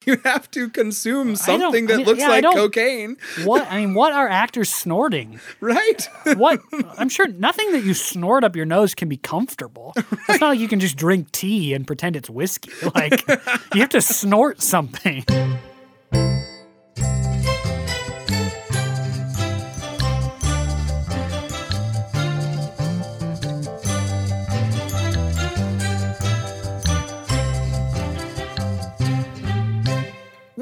You have to consume I something I that mean, looks yeah, like cocaine, What I mean, what are actors snorting? right? What I'm sure nothing that you snort up your nose can be comfortable. It's not like you can just drink tea and pretend it's whiskey. Like you have to snort something.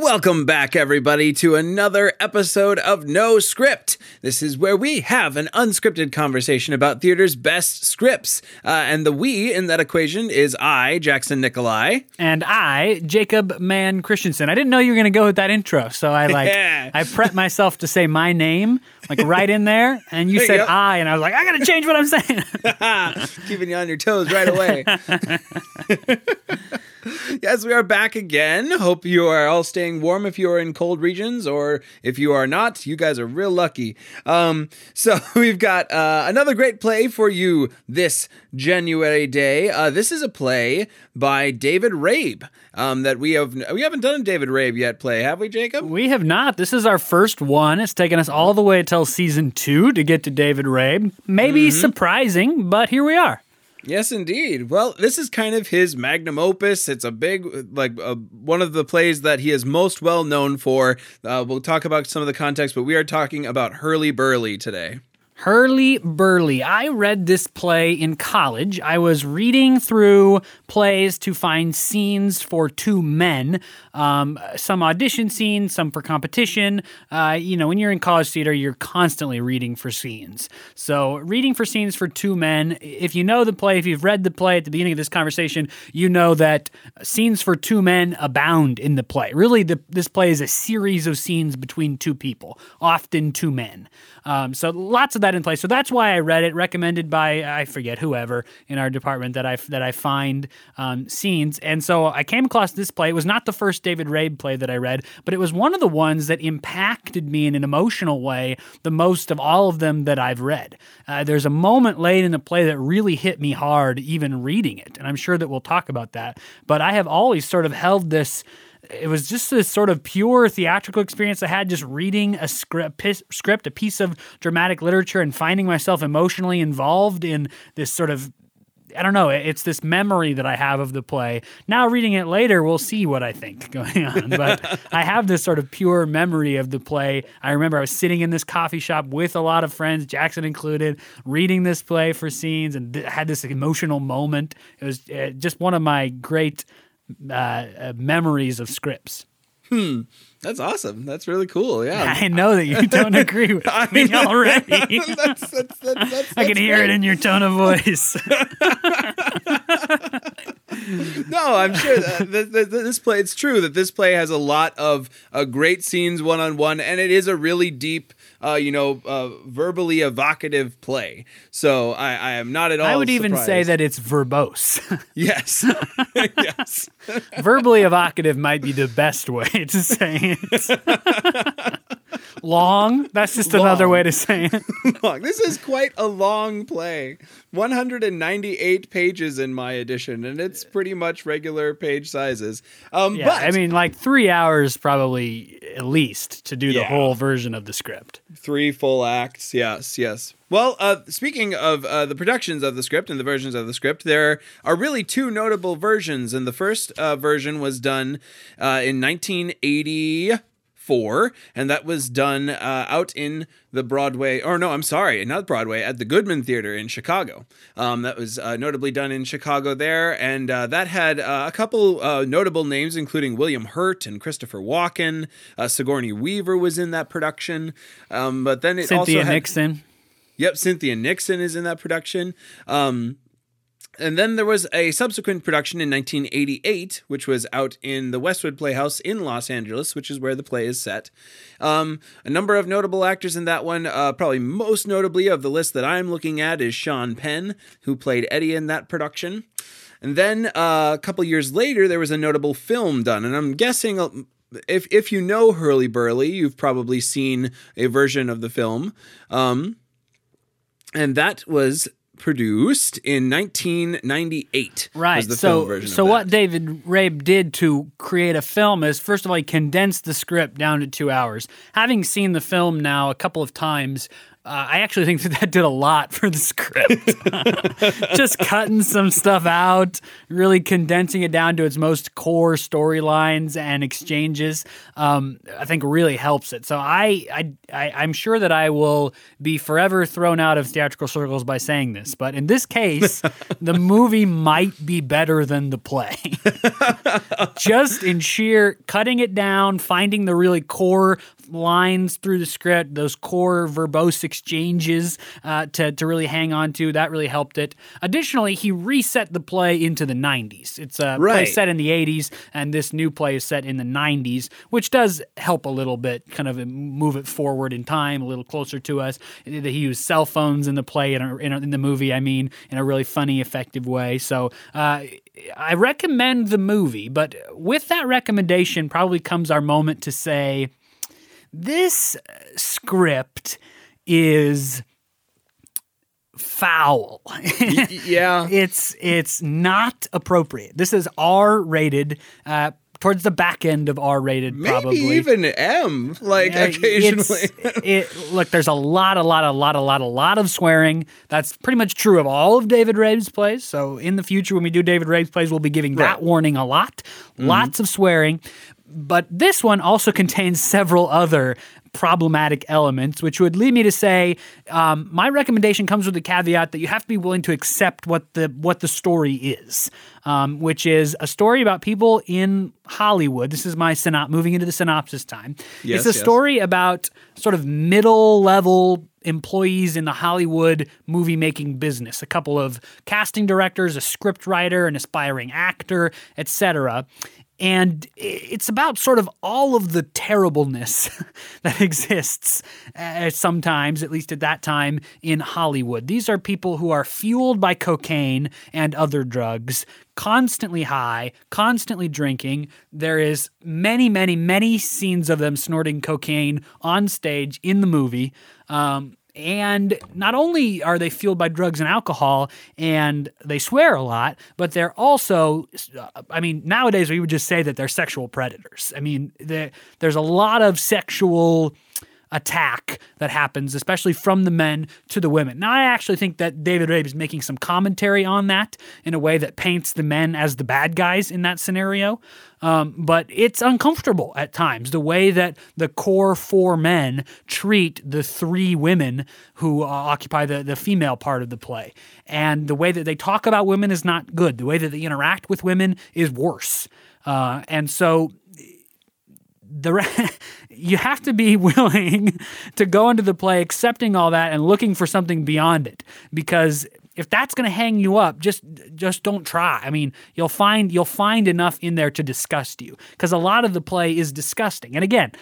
Welcome back, everybody, to another episode of No Script. This is where we have an unscripted conversation about theater's best scripts. Uh, and the we in that equation is I, Jackson Nikolai. And I, Jacob Mann Christensen. I didn't know you were gonna go with that intro, so I like Yeah. I prepped myself to say my name, like right in there, and you There you said go. I, and I was like, I gotta change what I'm saying. Keeping you on your toes right away. yes, we are back again. Hope you are all staying warm if you are in cold regions, or if you are not, you guys are real lucky. Um, so we've got uh, another great play for you this January day. Uh, this is a play by David Rabe um, that we have we haven't done a David Rabe yet play, have we, Jacob? We have not. This is our first one. It's taken us all the way till season two to get to David Rabe. Maybe Mm-hmm. surprising, but here we are. Yes, indeed. Well, this is kind of his magnum opus. It's a big, like, uh, one of the plays that he is most well known for. Uh, we'll talk about some of the context, but we are talking about Hurly Burly today. Hurly Burly. I read this play in college. I was reading through plays to find scenes for two men, um, some audition scenes, some for competition. Uh, you know, when you're in college theater, you're constantly reading for scenes. So, reading for scenes for two men, if you know the play, if you've read the play at the beginning of this conversation, you know that scenes for two men abound in the play. Really, the, this play is a series of scenes between two people, often two men. Um, so lots of that in place. So that's why I read it, recommended by I forget whoever in our department that I that I find um, scenes. And so I came across this play. It was not the first David Rabe play that I read, but it was one of the ones that impacted me in an emotional way the most of all of them that I've read. Uh, there's a moment late in the play that really hit me hard, even reading it, and I'm sure that we'll talk about that. But I have always sort of held this it was just this sort of pure theatrical experience I had just reading a script, script, a piece of dramatic literature, and finding myself emotionally involved in this sort of. I don't know. It's this memory that I have of the play. Now, reading it later, we'll see what I think going on. But I have this sort of pure memory of the play. I remember I was sitting in this coffee shop with a lot of friends, Jackson included, reading this play for scenes and th- had this emotional moment. It was uh, just one of my great uh, uh, memories of scripts. Hmm. That's awesome. That's really cool. Yeah. I know that you don't agree with I me already. that's, that's, that's, I can hear it in your tone of voice. No, I'm sure that th- th- th- this play, it's true that this play has a lot of uh, great scenes one on one, and it is a really deep, uh, you know, uh, verbally evocative play. So I, I am not at all. I would even say that it's verbose. Yes. yes. Verbally evocative might be the best way to say it. long. That's just long. another way to say it. long. This is quite a long play. 198 pages in my edition, and it's pretty much regular page sizes. Um, yeah, but I mean, like three hours probably at least to do yeah. the whole version of the script. Three full acts. Yes, yes. Well, uh, speaking of uh, the productions of the script and the versions of the script, there are really two notable versions. And the first uh, version was done uh, in 1980 four, and that was done uh, out in the Broadway, or no, I'm sorry, not Broadway, at the Goodman Theater in Chicago. Um, that was uh, notably done in Chicago there, and uh, that had uh, a couple uh, notable names, including William Hurt and Christopher Walken. Uh, Sigourney Weaver was in that production, um, but then it Cynthia also Nixon. Yep, Cynthia Nixon is in that production. Um, and then there was a subsequent production in 1988, which was out in the Westwood Playhouse in Los Angeles, which is where the play is set. Um, a number of notable actors in that one. Uh, probably most notably of the list that I'm looking at is Sean Penn, who played Eddie in that production. And then uh, a couple years later, there was a notable film done, and I'm guessing. uh, If, if you know Hurly Burly, you've probably seen a version of the film. Um, and that was produced in 1998. was Right. so, film version of so what. David Rabe did to create a film is, first of all, he condensed the script down to two hours. Having seen the film now a couple of times, uh, I actually think that that did a lot for the script. Just cutting some stuff out, really condensing it down to its most core storylines and exchanges. Um, I think really helps it. So I, I, I, I'm sure that I will be forever thrown out of theatrical circles by saying this, but in this case, the movie might be better than the play. Just in sheer cutting it down, finding the really core lines through the script, those core verbose exchanges uh, to, to really hang on to. That really helped it. Additionally, he reset the play into the 90s. It's a play set in the 80s, and this new play is set in the 90s, which does help a little bit, kind of move it forward in time, a little closer to us. He used cell phones in the play, in, a, in, a, in the movie, I mean, in a really funny, effective way. So, uh, I recommend the movie, but with that recommendation probably comes our moment to say this script is foul. Yeah. it's it's not appropriate. This is R rated. Uh, towards the back end of R rated, Maybe probably. even M, like Uh, occasionally. it, look, there's a lot, a lot, a lot, a lot, a lot of swearing. That's pretty much true of all of David Rabe's plays. So in the future, when we do David Rabe's plays, we'll be giving that warning a lot. Lots of swearing. But this one also contains several other problematic elements, which would lead me to say um, my recommendation comes with the caveat that you have to be willing to accept what the what the story is, um, which is a story about people in Hollywood. This is my synop moving into the synopsis time. Yes, it's a yes. story about sort of middle level employees in the Hollywood movie making business. A couple of casting directors, a script writer, an aspiring actor, etc. And it's about sort of all of the terribleness that exists uh, sometimes, at least at that time, in Hollywood. These are people who are fueled by cocaine and other drugs, constantly high, constantly drinking. There is many, many, many scenes of them snorting cocaine on stage in the movie. Um, and not only are they fueled by drugs and alcohol and they swear a lot, but they're also, uh, I mean, nowadays we would just say that they're sexual predators. I mean, there's a lot of sexual attack that happens, especially from the men to the women. Now, I actually think that David Rabe is making some commentary on that in a way that paints the men as the bad guys in that scenario. Um, but it's uncomfortable at times the way that the core four men treat the three women who uh, occupy the, the female part of the play. And the way that they talk about women is not good. The way that they interact with women is worse. Uh, and so the you have to be willing to go into the play accepting all that and looking for something beyond it because if that's going to hang you up just just don't try i mean you'll find you'll find enough in there to disgust you because a lot of the play is disgusting and again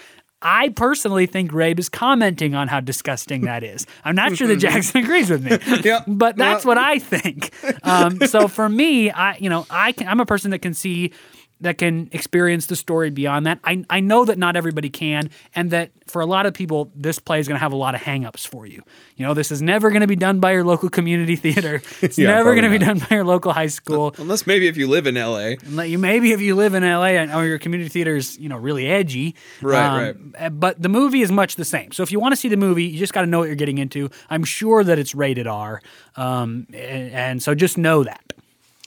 I personally think Rabe is commenting on how disgusting that is. I'm not sure that Jackson agrees with me, Yeah. but that's Yeah. what I think. Um, so for me, I you know I can, I'm a person that can see that can experience the story beyond that. I, I know that not everybody can, and that for a lot of people, this play is going to have a lot of hangups for you. You know, this is never going to be done by your local community theater. It's Yeah, never going to be done by your local high school. Unless maybe if you live in LA. You maybe if you live in LA and or your community theater is you know really edgy, Right, right. But the movie is much the same. So if you want to see the movie, you just got to know what you're getting into. I'm sure that it's rated R, um, and, and so just know that.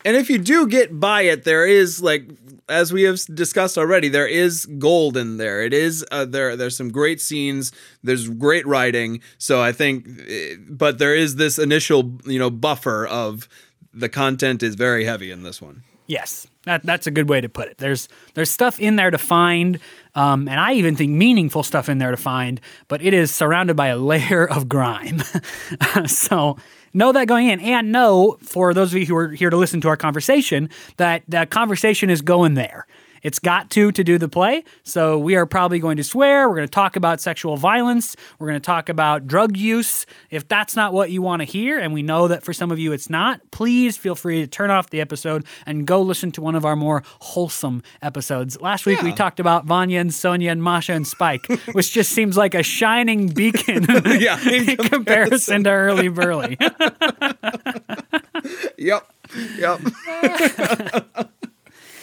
And if you do get by it, there is like as we have discussed already, there is gold in there. It is uh, there. There's some great scenes. There's great writing. So I think, eh, but there is this initial you know buffer of the content is very heavy in this one. Yes, that, that's a good way to put it. There's there's stuff in there to find, um, and I even think meaningful stuff in there to find. But it is surrounded by a layer of grime. so know that going in, and know for those of you who are here to listen to our conversation that that conversation is going there. It's got to to do the play. So we are probably going to swear. We're going to talk about sexual violence. We're going to talk about drug use. If that's not what you want to hear, and we know that for some of you it's not, please feel free to turn off the episode and go listen to one of our more wholesome episodes. Last week we talked about Vanya and Sonia and Masha and Spike, which just seems like a shining beacon Yeah, in in comparison to Hurly Burly. Yep. Yep.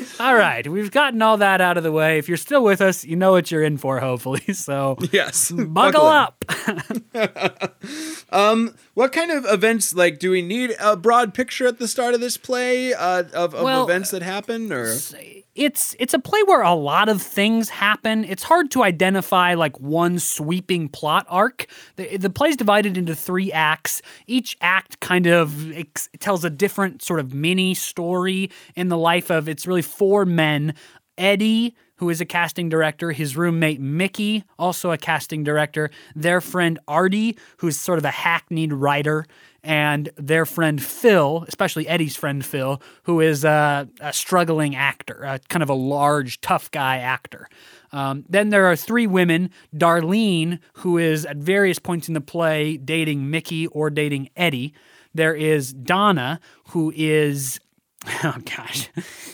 All right, we've gotten all that out of the way. If you're still with us, you know what you're in for, hopefully. So yes. buckle in. up. What kind of events like do we need a broad picture at the start of this play uh, of, of Well, events that happen or it's it's a play where a lot of things happen. It's hard to identify like one sweeping plot arc. The, the play's divided into three acts. Each act kind of ex- tells a different sort of mini story in the life of it's really four men. Eddie, who is a casting director, his roommate Mickey, also a casting director, their friend Artie, who's sort of a hackneyed writer, and their friend Phil, especially Eddie's friend Phil, who is a, a struggling actor, a kind of a large, tough guy actor. Um, then there are three women Darlene, who is at various points in the play dating Mickey or dating Eddie. There is Donna, who is Oh gosh,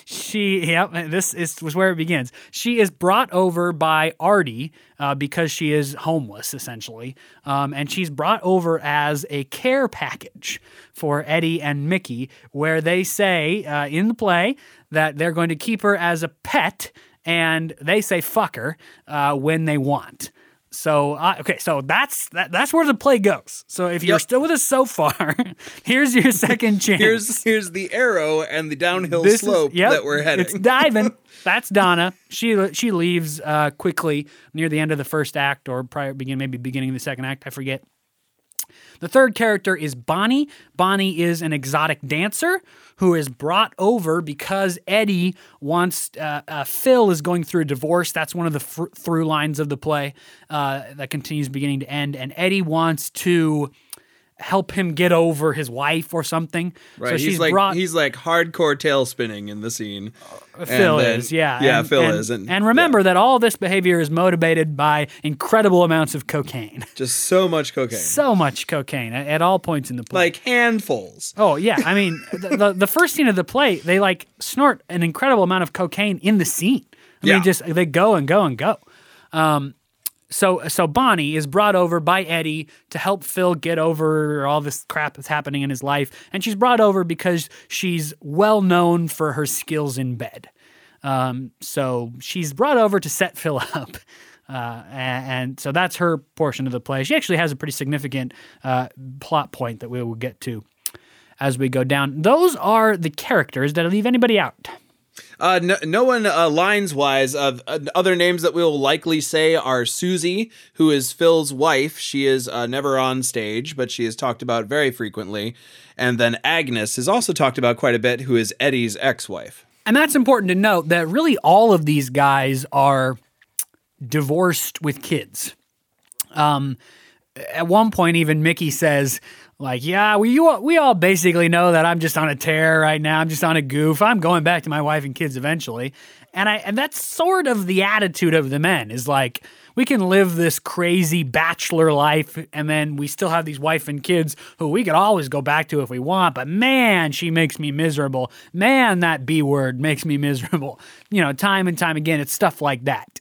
she. Yep, this is was where it begins. She is brought over by Artie uh, because she is homeless, essentially, um, and she's brought over as a care package for Eddie and Mickey, where they say uh, in the play that they're going to keep her as a pet, and they say "fuck her" uh, when they want. So uh, okay, so that's that, that's where the play goes. So if you're Yep. still with us so far, here's your second chance. here's here's the arrow and the downhill This is- slope yep, that we're heading. It's diving. That's Donna. She she leaves uh, quickly near the end of the first act, or prior begin maybe beginning of the second act. I forget. The third character is Bonnie. Bonnie is an exotic dancer who is brought over because Eddie wants. Uh, uh, Phil is going through a divorce. That's one of the fr- through lines of the play uh, that continues beginning to end. And Eddie wants to help him get over his wife or something. Right, So he's she's like brought. he's like hardcore tail spinning in the scene. Phil then- is, yeah. yeah, And- Phil and- is, and, and remember that all this behavior is motivated by incredible amounts of cocaine. just so much cocaine, So much cocaine at, at all points in the play. like handfuls. oh yeah, I mean the, the the first scene of the play, they like snort an incredible amount of cocaine in the scene. I Yeah. mean, just they go and go and go. Um, so so Bonnie is brought over by Eddie to help Phil get over all this crap that's happening in his life, and she's brought over because she's well known for her skills in bed. Um, so she's brought over to set Phil up. Uh, and, and so that's her portion of the play. She actually has a pretty significant uh, plot point that we will get to as we go down. Those are the characters. Did I leave anybody out? Uh, no, no one uh, lines wise. Uh, uh, other names that we will likely say are Susie, who is Phil's wife. She is uh, never on stage, but she is talked about very frequently. And then Agnes is also talked about quite a bit, who is Eddie's ex-wife. And that's important to note that really all of these guys are divorced with kids. Um, at one point, even Mickey says, like, yeah, we you we all basically know that I'm just on a tear right now. I'm just on a goof. I'm going back to my wife and kids eventually. And I and that's sort of the attitude of the men is like we can live this crazy bachelor life and then we still have these wife and kids who we could always go back to if we want, but man, she makes me miserable. Man, that B word makes me miserable. You know, time and time again, it's stuff like that.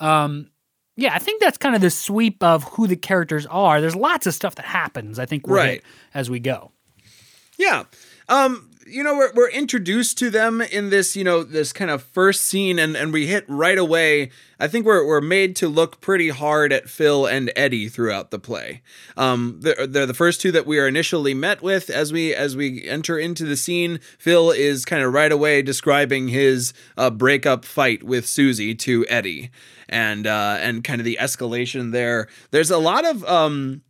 Um yeah, I think that's kind of the sweep of who the characters are. There's lots of stuff that happens, I think, Right. as we go. Yeah. Um, you know, we're, we're introduced to them in this, you know, this kind of first scene, and, and we hit right away. I think we're, we're made to look pretty hard at Phil and Eddie throughout the play. Um, they're, they're the first two that we are initially met with as we as we enter into the scene. Phil is kind of right away describing his uh, breakup fight with Susie to Eddie, and uh, and kind of the escalation there. There's a lot of um,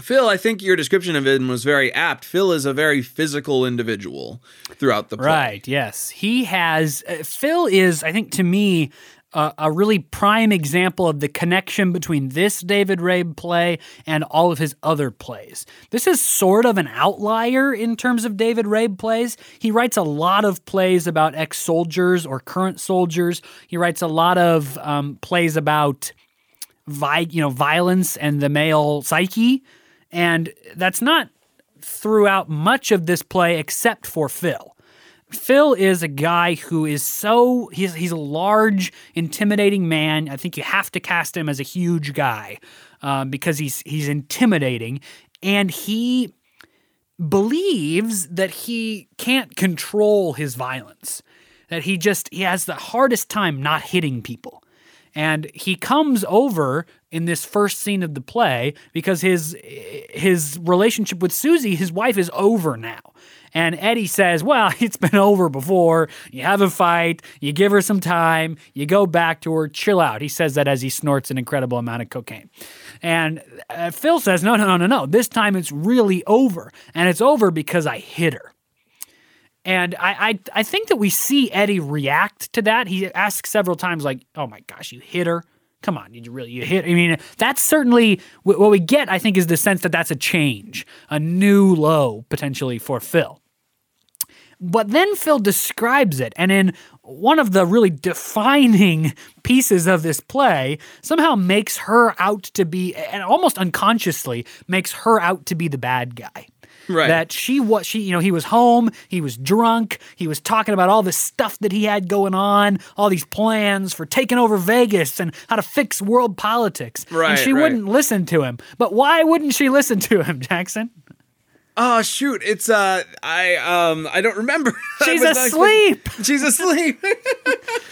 Phil, I think your description of him was very apt. Phil is a very physical individual throughout the play. Right. Yes. He has. Uh, Phil is, I think, to me, uh, a really prime example of the connection between this David Rabe play and all of his other plays. This is sort of an outlier in terms of David Rabe plays. He writes a lot of plays about ex soldiers or current soldiers. He writes a lot of um, plays about vi- you know, violence and the male psyche. And that's not throughout much of this play except for Phil. Phil is a guy who is so he's he's a large, intimidating man. I think you have to cast him as a huge guy um, because he's he's intimidating, and he believes that he can't control his violence, that he just he has the hardest time not hitting people. And he comes over in this first scene of the play because his his relationship with Susie, his wife, is over now. And Eddie says, Well, it's been over before. You have a fight, you give her some time, you go back to her, chill out. He says that as he snorts an incredible amount of cocaine. And uh, Phil says, No, no, no, no, no. This time it's really over. And it's over because I hit her. And I, I, I think that we see Eddie react to that. He asks several times, like, "Oh my gosh, you hit her! Come on, did you really you hit?" I mean, that's certainly what we get. I think is the sense that that's a change, a new low potentially for Phil. But then Phil describes it, and in one of the really defining pieces of this play, somehow makes her out to be, and almost unconsciously makes her out to be the bad guy. Right. That she was, she, you know, he was home, he was drunk, he was talking about all this stuff that he had going on, all these plans for taking over Vegas and how to fix world politics. Right, And she right. wouldn't listen to him. But why wouldn't she listen to him, Jackson? Oh shoot! It's uh, I um, I don't remember. She's asleep. She's asleep.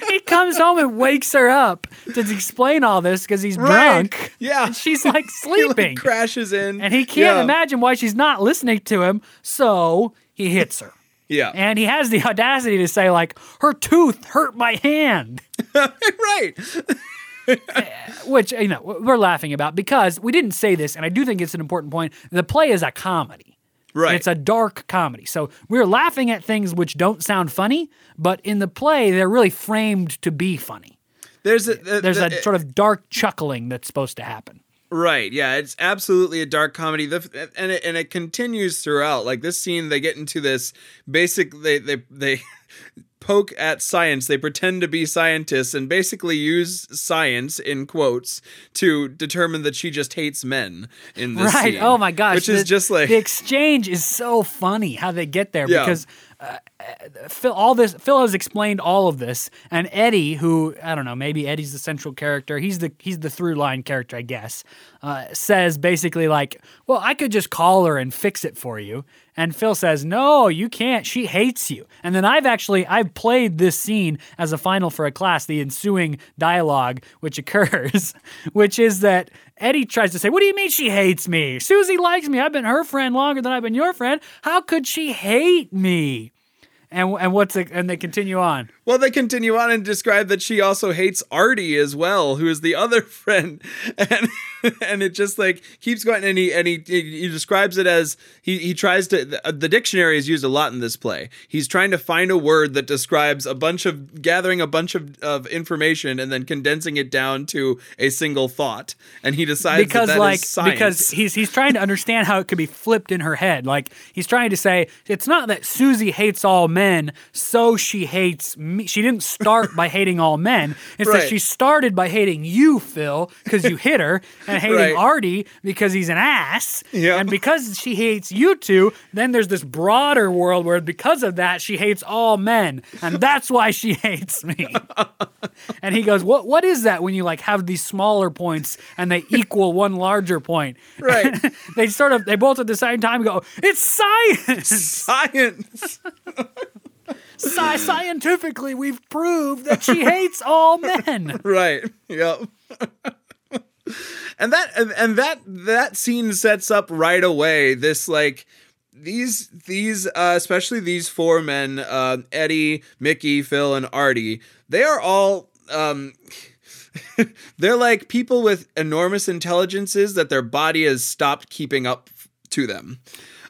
he comes home and wakes her up to explain all this because he's Right. drunk. Yeah. And she's like He, like, sleeping. crashes in, and he can't Yeah. imagine why she's not listening to him. So he hits her. Yeah, And he has the audacity to say, like, her tooth hurt my hand. right. which you know we're laughing about because we didn't say this, and I do think it's an important point. The play is a comedy. Right. It's a dark comedy. So we're laughing at things which don't sound funny, but in the play they're really framed to be funny. There's a the- There's the- a sort of dark chuckling that's supposed to happen. Right. Yeah, it's absolutely a dark comedy. The, and it, and it continues throughout. Like this scene, they get into this basic. They they they poke at science. They pretend to be scientists and basically use science in quotes to determine that she just hates men in this right. scene. Oh my gosh. Which is just like the exchange is so funny how they get there Yeah. because uh, Phil all this Phil has explained all of this and Eddie who I don't know maybe Eddie's the central character he's the he's the through line character I guess uh, says basically like well I could just call her and fix it for you and Phil says no you can't she hates you and then I've actually I've played this scene as a final for a class the ensuing dialogue which occurs which is that Eddie tries to say, What do you mean she hates me? Susie likes me. I've been her friend longer than I've been your friend. How could she hate me? And and what's it, and they continue on. Well, they continue on and describe that she also hates Artie as well, who is the other friend, and and it just like keeps going. And he and he he describes it as he he tries to. The, uh, the dictionary is used a lot in this play. He's trying to find a word that describes a bunch of gathering a bunch of, of information and then condensing it down to a single thought. And he decides Because that that like because he's he's trying to understand how it could be flipped in her head. Like he's trying to say it's not that Susie hates all men, so she hates me. She didn't start by hating all men. It's Right. that she started by hating you, Phil, because you hit her, and hating Right. Artie because he's an ass. Yeah. And because she hates you two, then there's this broader world where because of that she hates all men, and that's why she hates me. and he goes, "What? What is that when you like have these smaller points and they equal one larger point?" Right. they sort of they both at the same time go, "It's science. science. Sci- scientifically, we've proved that she hates all men." right. Yep. And that and, and that that scene sets up right away this like these these uh, especially these four men uh, eddie mickey phil and artie they are all um they're like people with enormous intelligences that their body has stopped keeping up to them.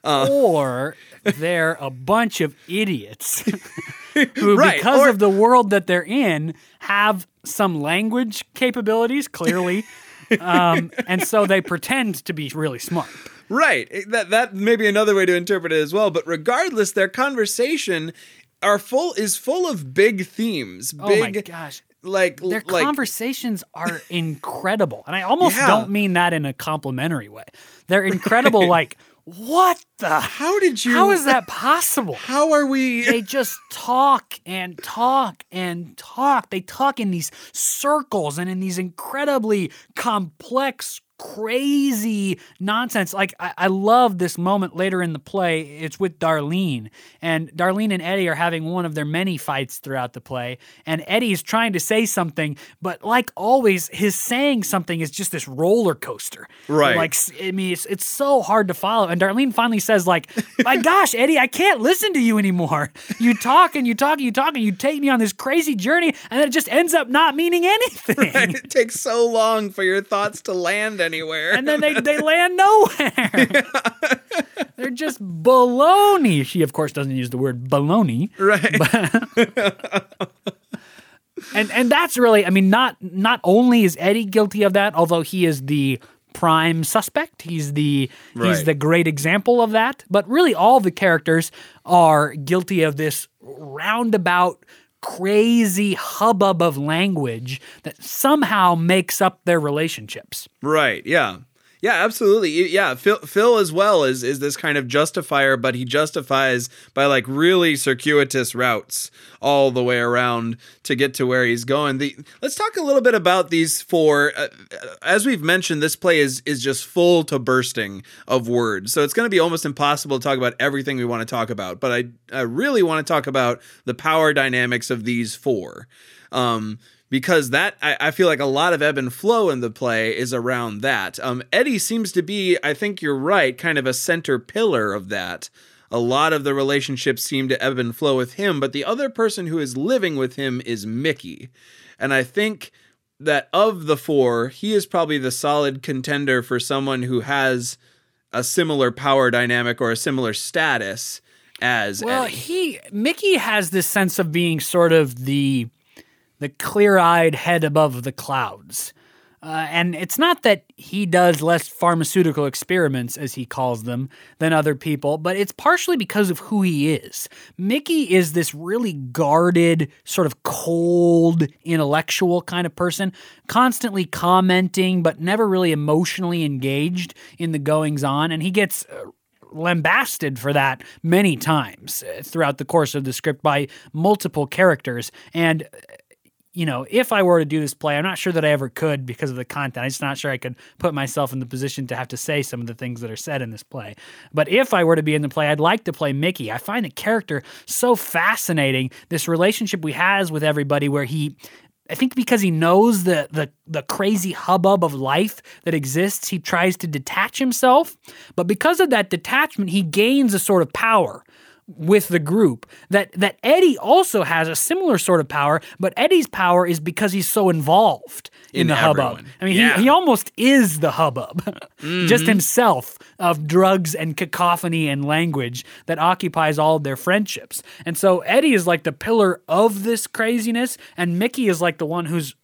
Uh, or they're a bunch of idiots who, Right, because or- of the world that they're in, have some language capabilities, clearly. um, and so they pretend to be really smart. Right. That that may be another way to interpret it as well. But regardless, their conversation are full is full of big themes. Big oh my gosh. like Their like conversations are incredible. And I almost Yeah. don't mean that in a complimentary way. They're incredible, like, what the? how did you How is that possible? how are we they just talk and talk and talk. They talk in these circles and in these incredibly complex crazy nonsense. Like I, I love this moment later in the play. It's with Darlene, and Darlene and Eddie are having one of their many fights throughout the play. And Eddie is trying to say something, but like always, his saying something is just this roller coaster. Right. Like I mean, it's it's so hard to follow. And Darlene finally says, like, "My gosh, Eddie, I can't listen to you anymore. You talk and you talk and you talk and you take me on this crazy journey, and then it just ends up not meaning anything." it takes so long for your thoughts to land anywhere. and then they, they land nowhere. They're just baloney. She, of course, doesn't use the word baloney. right. And and that's really, I mean, not not only is Eddie guilty of that, although he is the prime suspect. He's the he's the great example of that. But really, all the characters are guilty of this roundabout, crazy hubbub of language that somehow makes up their relationships. Right. Yeah. Yeah, absolutely. Yeah, Phil, Phil as well is is this kind of justifier, but he justifies by like really circuitous routes all the way around to get to where he's going. The let's talk a little bit about these four. Uh, as we've mentioned, this play is is just full to bursting of words, so it's going to be almost impossible to talk about everything we want to talk about. But I I really want to talk about the power dynamics of these four. Um, because that I, I feel like a lot of ebb and flow in the play is around that. Um, Eddie seems to be, I think you're right, kind of a center pillar of that. A lot of the relationships seem to ebb and flow with him, but the other person who is living with him is Mickey. And I think that of the four, he is probably the solid contender for someone who has a similar power dynamic or a similar status as Well, Eddie. he Mickey has this sense of being sort of the the clear-eyed head above the clouds. Uh, and it's not that he does less pharmaceutical experiments, as he calls them, than other people, but it's partially because of who he is. Mickey is this really guarded, sort of cold, intellectual kind of person, constantly commenting, but never really emotionally engaged in the goings on. And he gets uh, lambasted for that many times uh, throughout the course of the script by multiple characters. And, uh, you know, if I were to do this play, I'm not sure that I ever could because of the content. I'm just not sure I could put myself in the position to have to say some of the things that are said in this play. But if I were to be in the play, I'd like to play Mickey. I find the character so fascinating. This relationship we has with everybody where he I think because he knows the the the crazy hubbub of life that exists, he tries to detach himself. But because of that detachment, he gains a sort of power with the group that that Eddie also has a similar sort of power, but Eddie's power is because he's so involved in, In the hubbub. I mean, Yeah. he, he almost is the hubbub, just mm-hmm. himself of drugs and cacophony and language that occupies all of their friendships. And so Eddie is like the pillar of this craziness, and Mickey is like the one who's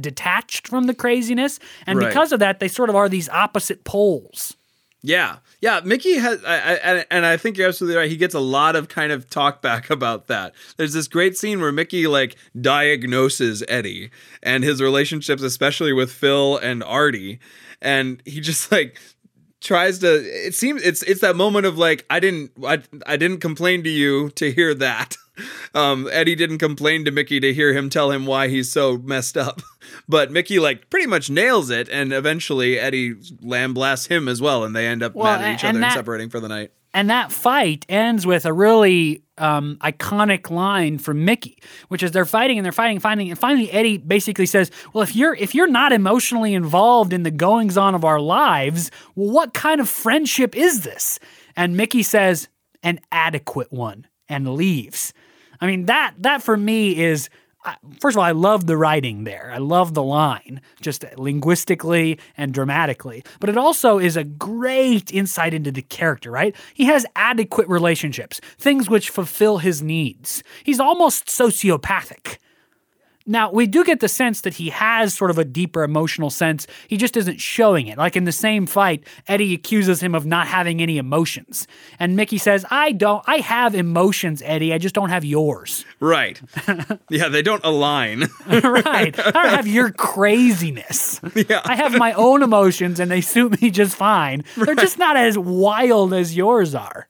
detached from the craziness. And Right. because of that, they sort of are these opposite poles. Yeah, yeah. Mickey has, I, I, and- I think you're absolutely right. He gets a lot of kind of talk back about that. There's this great scene where Mickey like diagnoses Eddie and his relationships, especially with Phil and Artie, and he just like tries to. It seems it's it's that moment of like I didn't I, I didn't complain to you to hear that. Um, Eddie didn't complain to Mickey to hear him tell him why he's so messed up, but Mickey like pretty much nails it, and eventually Eddie lamblasts him as well, and they end up Well, mad at each and other and that- separating for the night. And that fight ends with a really um, iconic line from Mickey, which is they're fighting and they're fighting, fighting, and finally Eddie basically says, "Well, if you're if you're not emotionally involved in the goings on of our lives, well, what kind of friendship is this?" And Mickey says, "An adequate one," and leaves. I mean that that for me is first of all, I love the writing there. I love the line, just linguistically and dramatically. But it also is a great insight into the character, right? He has adequate relationships, things which fulfill his needs. He's almost sociopathic. Now, we do get the sense that he has sort of a deeper emotional sense. He just isn't showing it. Like in the same fight, Eddie accuses him of not having any emotions. And Mickey says, I don't, I have emotions, Eddie. I just don't have yours. Right. yeah, they don't align. right. I don't have your craziness. Yeah. I have my own emotions and they suit me just fine. They're just not as wild as yours are.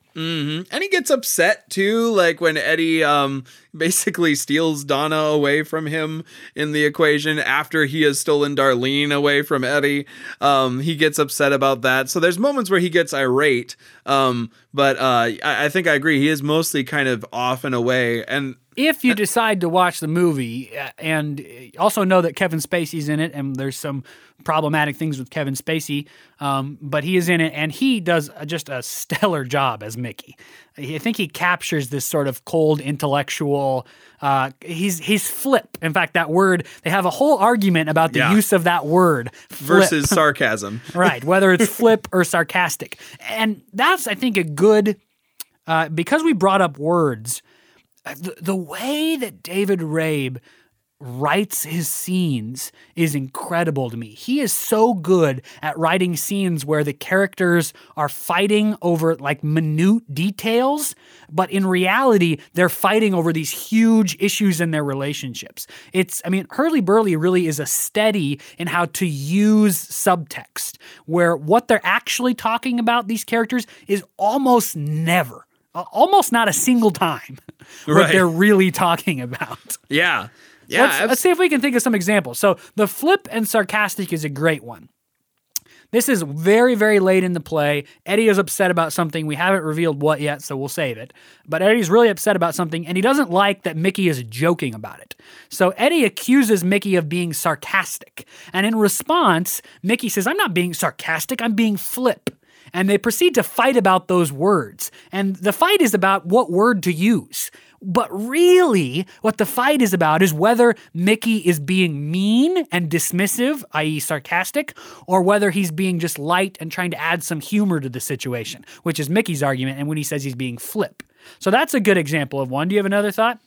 And he gets upset too, like when Eddie um basically steals Donna away from him in the equation after he has stolen Darlene away from Eddie. Um, he gets upset about that. So there's moments where he gets irate. Um, but uh, I, I think I agree. He is mostly kind of off and away. And if you decide to watch the movie uh, and also know that Kevin Spacey's in it, and there's some problematic things with Kevin Spacey, um, but he is in it, and he does just a stellar job as Mickey. I think he captures this sort of cold intellectual. Uh, he's he's flip. In fact, that word they have a whole argument about the Yeah. use of that word flip. versus sarcasm. right whether it's flip or sarcastic and that's i think a good uh, because we brought up words uh, the, the way that david rabe writes his scenes is incredible to me. He is so good at writing scenes where the characters are fighting over like minute details but in reality they're fighting over these huge issues in their relationships. It's i mean Hurly Burly really is a steady in how to use subtext where what they're actually talking about these characters is almost never uh, almost not a single time what they're really talking about Yeah. Yeah. let's, let's see if we can think of some examples. So the flip and sarcastic is a great one. This is very, very late in the play. Eddie is upset about something. We haven't revealed what yet, so we'll save it. But Eddie's really upset about something, and he doesn't like that Mickey is joking about it. So Eddie accuses Mickey of being sarcastic. And in response, Mickey says, I'm not being sarcastic, I'm being flip. And they proceed to fight about those words. And the fight is about what word to use. But really, what the fight is about is whether Mickey is being mean and dismissive, i.e., sarcastic, or whether he's being just light and trying to add some humor to the situation, which is Mickey's argument, and when he says he's being flip. So that's a good example of one. Do you have another thought?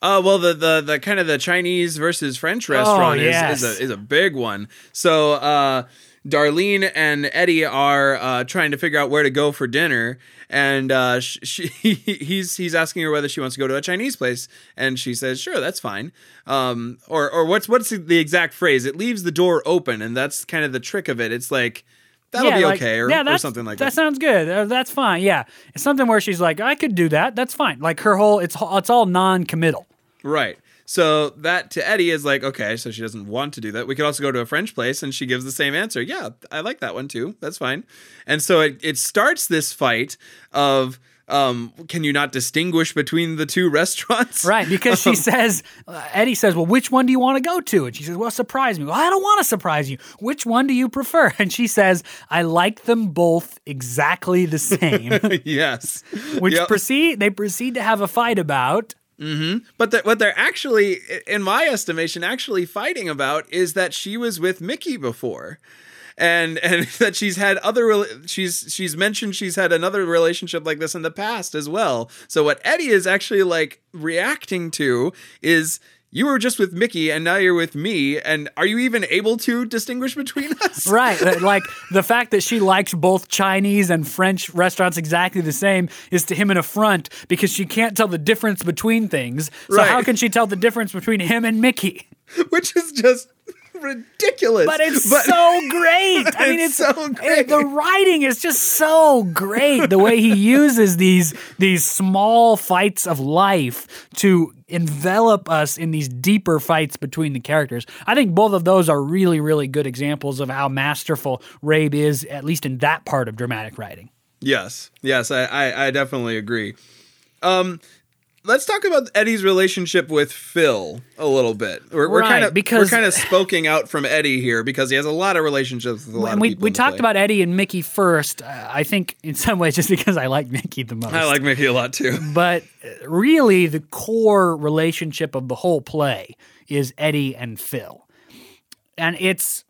Uh, well, the, the the kind of the Chinese versus French restaurant is, yes. is a is a big one. So uh, Darlene and Eddie are uh, trying to figure out where to go for dinner, and uh, sh- she, he's he's asking her whether she wants to go to a Chinese place, and she says, "Sure, that's fine." Um, or or what's what's the exact phrase? It leaves the door open, and that's kind of the trick of it. It's like that'll be like- okay, or, yeah, or something like that. that. sounds good. Uh, that's fine. Yeah, it's something where she's like, I could do that. That's fine. Like her whole, it's it's all non-committal. Right. So that to Eddie is like, okay, so she doesn't want to do that. We could also go to a French place and she gives the same answer. Yeah, I like that one too. That's fine. And so it, it starts this fight of um, can you not distinguish between the two restaurants? Right, because she says, uh, Eddie says, Well, which one do you want to go to? And she says, Well, surprise me. Well, I don't want to surprise you. Which one do you prefer? And she says, I like them both exactly the same. yes. Which Yep. proceed they proceed to have a fight about. Mm-hmm. But the, what they're actually, in my estimation, actually fighting about is that she was with Mickey before. And and that she's had other she's she's mentioned she's had another relationship like this in the past as well. So what Eddie is actually like reacting to is you were just with Mickey and now you're with me and are you even able to distinguish between us? Right. like the fact that she likes both Chinese and French restaurants exactly the same is to him an affront because she can't tell the difference between things. So Right. how can she tell the difference between him and Mickey? Which is just ridiculous. But it's so great. I mean, It's it's, so great. The writing is just so great. The way he uses these these small fights of life to envelop us in these deeper fights between the characters. I think both of those are really, really good examples of how masterful Rabe is, at least in that part of dramatic writing. Yes, yes, I, I, I definitely agree. Um, let's talk about Eddie's relationship with Phil a little bit. We're, we're Right, kind of because- we're kind of spoking out from Eddie here because he has a lot of relationships with a lot And of we, people. we talked play. about Eddie and Mickey first. Uh, I think in some ways just because I like Mickey the most. I like Mickey a lot too. but uh, really the core relationship of the whole play is Eddie and Phil. And it's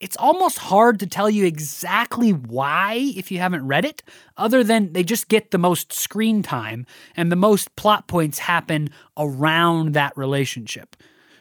it's almost hard to tell you exactly why if you haven't read it other than they just get the most screen time and the most plot points happen around that relationship.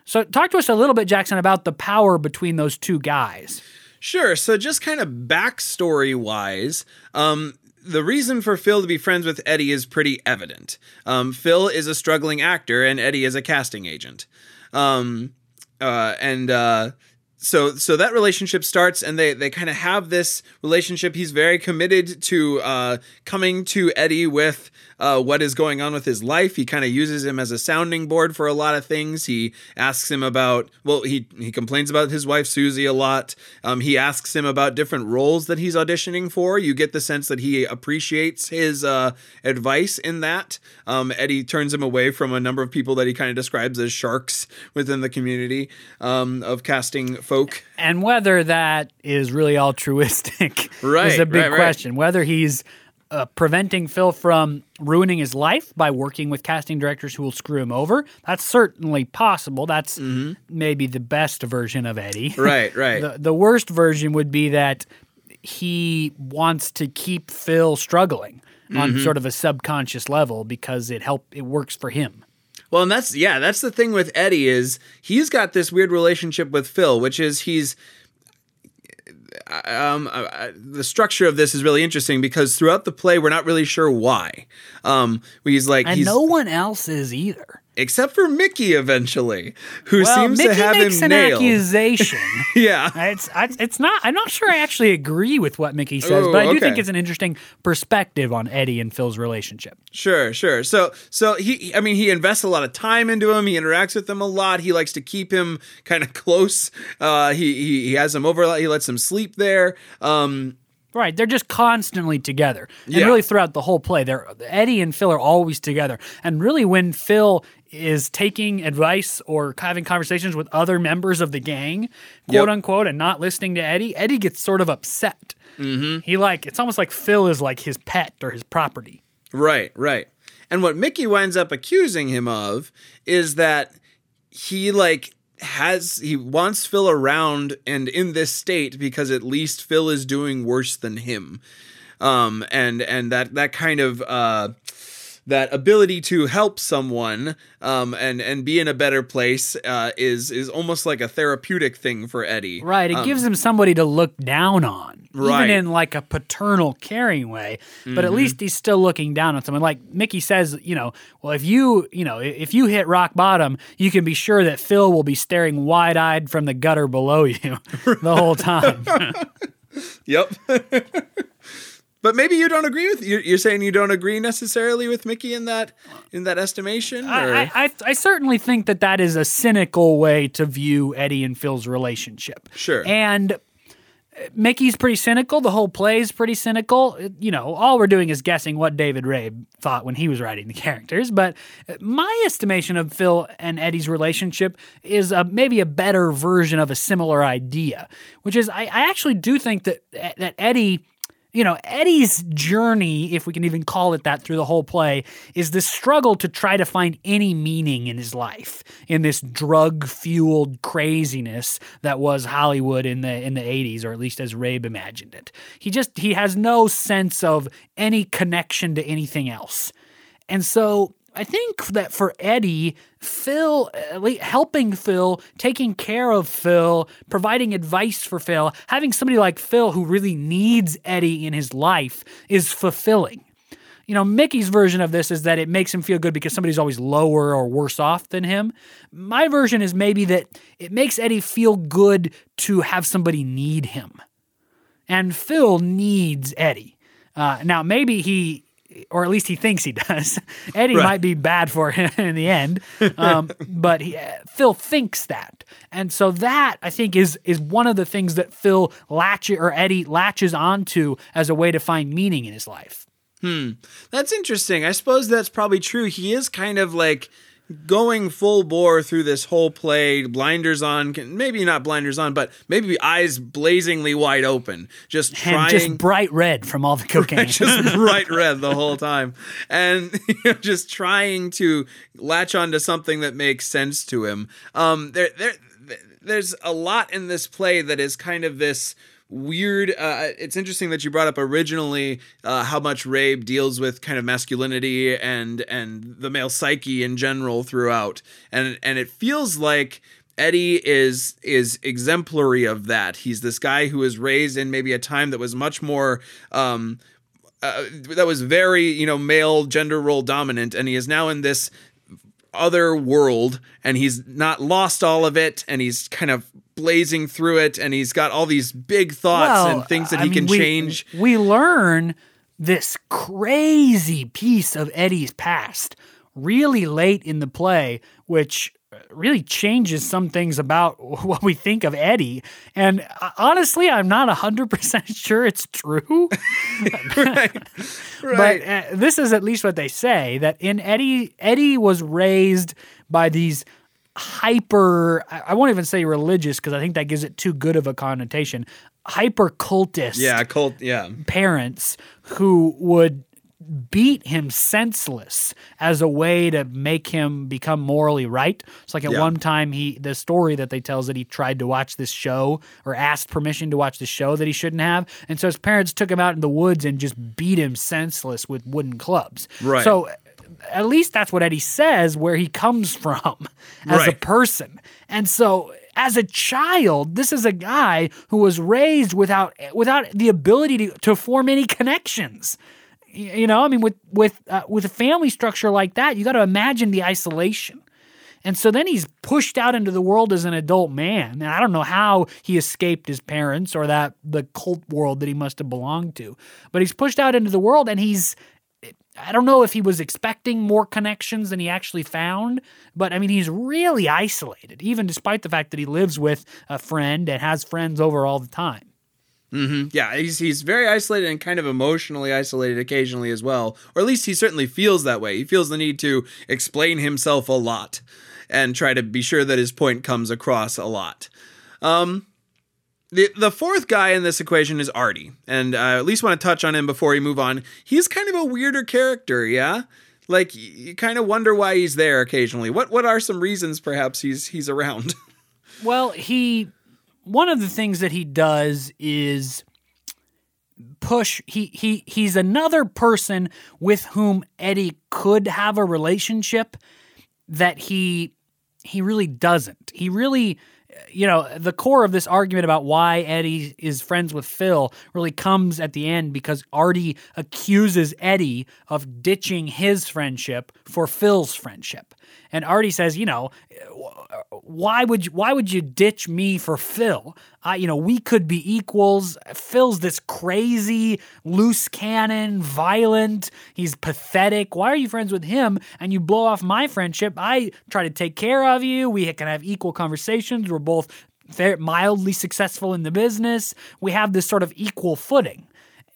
So talk to us a little bit Jackson about the power between those two guys. Sure. So just kind of backstory wise, um, the reason for Phil to be friends with Eddie is pretty evident. Um, Phil is a struggling actor, and Eddie is a casting agent. Um, uh, and uh, so so that relationship starts and they they kind of have this relationship. He's very committed to uh coming to eddie with uh, what is going on with his life. He kind of uses him as a sounding board for a lot of things. He asks him about, well, he he complains about his wife Susie a lot. Um, he asks him about different roles that he's auditioning for. You get the sense that he appreciates his uh, advice in that. Um, Eddie turns him away from a number of people that he kind of describes as sharks within the community um, of casting folk. And whether that is really altruistic Right, is a big right, right. question. Whether he's uh, preventing Phil from ruining his life by working with casting directors who will screw him over, that's certainly possible. That's maybe the best version of Eddie. Mm-hmm. Right, right. the, the worst version would be that he wants to keep Phil struggling Mm-hmm. on sort of a subconscious level because it help it works for him. Well, and that's yeah, that's the thing with Eddie is he's got this weird relationship with Phil, which is he's um uh, uh, the structure of this is really interesting because throughout the play we're not really sure why. Um he's like And he's no one else is either. Except for Mickey eventually, who Well, seems Mickey to have makes him an nailed. accusation. yeah. It's I, it's not. I'm not sure I actually agree with what Mickey says, Oh, but I do okay. think it's an interesting perspective on Eddie and Phil's relationship. Sure, sure. So, so he, I mean, he invests a lot of time into him. He interacts with him a lot. He likes to keep him kind of close. Uh, he, he, he has him over. a lot. He lets him sleep there. Um, Right, they're just constantly together, and Yeah. really throughout the whole play, they're Eddie and Phil are always together. And really, when Phil is taking advice or having conversations with other members of the gang, quote Yep. unquote, and not listening to Eddie, Eddie gets sort of upset. Mm-hmm. He like it's almost like Phil is like his pet or his property. right, right. And what Mickey winds up accusing him of is that he like has he wants Phil around and in this state because at least Phil is doing worse than him. Um, and and that that kind of uh, that ability to help someone um, and and be in a better place uh, is is almost like a therapeutic thing for Eddie. Right. It gives him somebody to look down on, Um, Right. even in like a paternal, caring way. But at least he's still looking down on someone. Like Mickey says, you know, well, if you, you know, if you hit rock bottom, you can be sure that Phil will be staring wide eyed from the gutter below you the whole time. Yep. but maybe you don't agree with you're, you're saying you don't agree necessarily with Mickey in that in that estimation. Or? I, I, I, certainly think that that is a cynical way to view Eddie and Phil's relationship. Sure. And uh, Mickey's pretty cynical. The whole play is pretty cynical. You know, all we're doing is guessing what David Rabe thought when he was writing the characters. But uh, my estimation of Phil and Eddie's relationship is a, maybe a better version of a similar idea, which is I, I actually do think that that Eddie you know, Eddie's journey, if we can even call it that through the whole play, is this struggle to try to find any meaning in his life, in this drug-fueled craziness that was Hollywood in the in the 80s, or at least as Rabe imagined it. He just he has no sense of any connection to anything else. And so I think that for Eddie, Phil, helping Phil, taking care of Phil, providing advice for Phil, having somebody like Phil who really needs Eddie in his life is fulfilling. You know, Mickey's version of this is that it makes him feel good because somebody's always lower or worse off than him. My version is maybe that it makes Eddie feel good to have somebody need him and Phil needs Eddie. Uh, now, maybe he, or at least he thinks he does. Eddie Right. might be bad for him in the end, um, but he, Phil thinks that, and so that I think is is one of the things that Phil latch or Eddie latches onto as a way to find meaning in his life. Hmm, That's interesting. I suppose that's probably true. He is kind of like going full bore through this whole play, blinders on, maybe not blinders on, but maybe eyes blazingly wide open, just And trying just bright red from all the cocaine. just bright red the whole time and you know, just trying to latch onto something that makes sense to him um there there there's a lot in this play that is kind of this weird uh, it's interesting that you brought up originally uh, how much Rabe deals with kind of masculinity and and the male psyche in general throughout and and it feels like Eddie is is exemplary of that. He's this guy who was raised in maybe a time that was much more um, uh, that was very you know male gender role dominant, and he is now in this other world and he's not lost all of it and he's kind of blazing through it and he's got all these big thoughts Well, and things that I he mean, can we- change. We learn this crazy piece of Eddie's past really late in the play, which really changes some things about what we think of Eddie. And uh, honestly, I'm not 100% sure it's true. right. But uh, this is at least what they say that in Eddie, Eddie was raised by these hyper, I won't even say religious because I think that gives it too good of a connotation, hyper cultist yeah, cult yeah. parents who would beat him senseless as a way to make him become morally right. It's like at Yeah. one time he the story that they tell is that he tried to watch this show or asked permission to watch the show that he shouldn't have. And so his parents took him out in the woods and just beat him senseless with wooden clubs. Right. So at least that's what Eddie says where he comes from as a person. And so as a child, this is a guy who was raised without without the ability to, to form any connections. You know, I mean, with with uh, with a family structure like that, you got to imagine the isolation. And so then he's pushed out into the world as an adult man. And I don't know how he escaped his parents or that the cult world that he must have belonged to. But he's pushed out into the world and he's I don't know if he was expecting more connections than he actually found, but I mean, he's really isolated, even despite the fact that he lives with a friend and has friends over all the time. Yeah, he's he's very isolated and kind of emotionally isolated occasionally as well. Or at least he certainly feels that way. He feels the need to explain himself a lot and try to be sure that his point comes across a lot. Um the, the fourth guy in this equation is Artie, and uh, I at least want to touch on him before we move on. He's kind of a weirder character, yeah. Like you kind of wonder why he's there occasionally. What what are some reasons perhaps he's he's around? Well, he one of the things that he does is push he he he's another person with whom Eddie could have a relationship that he he really doesn't. He really you know, the core of this argument about why Eddie is friends with Phil really comes at the end because Artie accuses Eddie of ditching his friendship for Phil's friendship. And Artie says, you know, why would you, why would you ditch me for Phil? I, you know, we could be equals. Phil's this crazy, loose cannon, violent. He's pathetic. Why are you friends with him and you blow off my friendship? I try to take care of you. We can have equal conversations. We're both fair, mildly successful in the business. We have this sort of equal footing.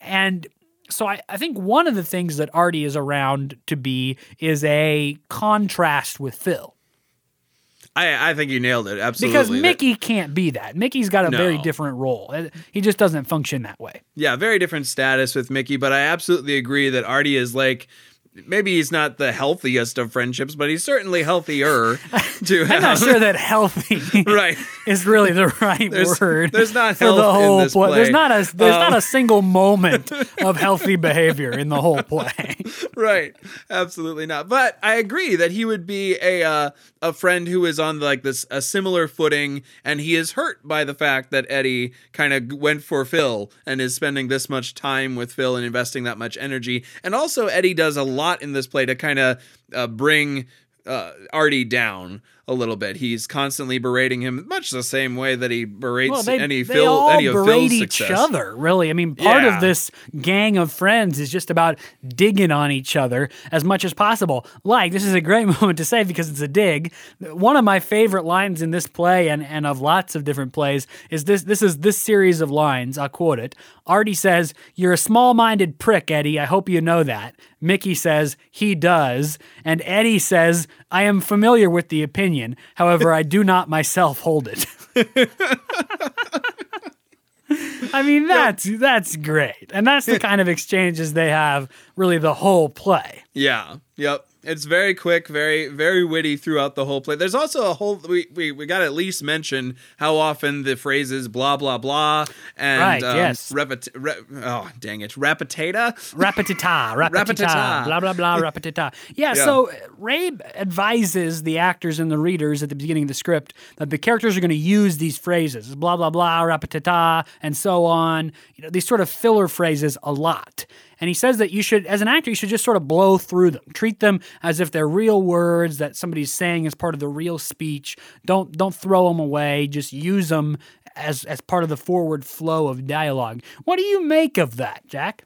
And so I, I think one of the things that Artie is around to be is a contrast with Phil. I I think you nailed it absolutely. Because That- Mickey can't be that. Mickey's got a very different role. Uh, He just doesn't function that way. Yeah, very different status with Mickey, but I absolutely agree that Artie is like maybe he's not the healthiest of friendships, but he's certainly healthier to have. I'm not sure that healthy right. is really the right There's- word. there's not for the health in whole this play. There's not a there's not Um, a single moment of healthy behavior in the whole play. Right. Absolutely not. But i agree that he would be a uh, a friend who is on like this a similar footing and he is hurt by the fact that eddie kind of went for phil and is spending this much time with phil and investing that much energy. And also eddie does a lot in this play to kind of uh, bring uh, Artie down a little bit. He's constantly berating him, much the same way that he berates Well, they, any they Phil, all any of berate Phil's each success. other, really. I mean, part Yeah. of this gang of friends is just about digging on each other as much as possible. Like, this is a great moment to say because it's a dig. One of my favorite lines in this play and, and of lots of different plays is this this is this series of lines. I'll quote it. Artie says, You're a small minded prick, Eddie. I hope you know that. Mickey says, He does. And Eddie says, I am familiar with the opinion. However, I do not myself hold it. I mean, that's that's great, and that's the kind of exchanges they have. Really, the whole play. Yeah. Yep. It's very quick, very very witty throughout the whole play. There's also a whole we we, we got to at least mention how often the phrases blah blah blah and Right, um, yes. repet- re- oh dang it repetata Rapatita, rapatita, Rapatita. blah blah blah, rapatita. Yeah, Yeah. So Rabe advises the actors and the readers at the beginning of the script that the characters are going to use these phrases, blah blah blah, rapatita, and so on. You know, these sort of filler phrases a lot. And he says that you should, as an actor, you should just sort of blow through them, treat them as if they're real words that somebody's saying as part of the real speech. Don't don't throw them away. Just use them as as part of the forward flow of dialogue. What do you make of that, Jack?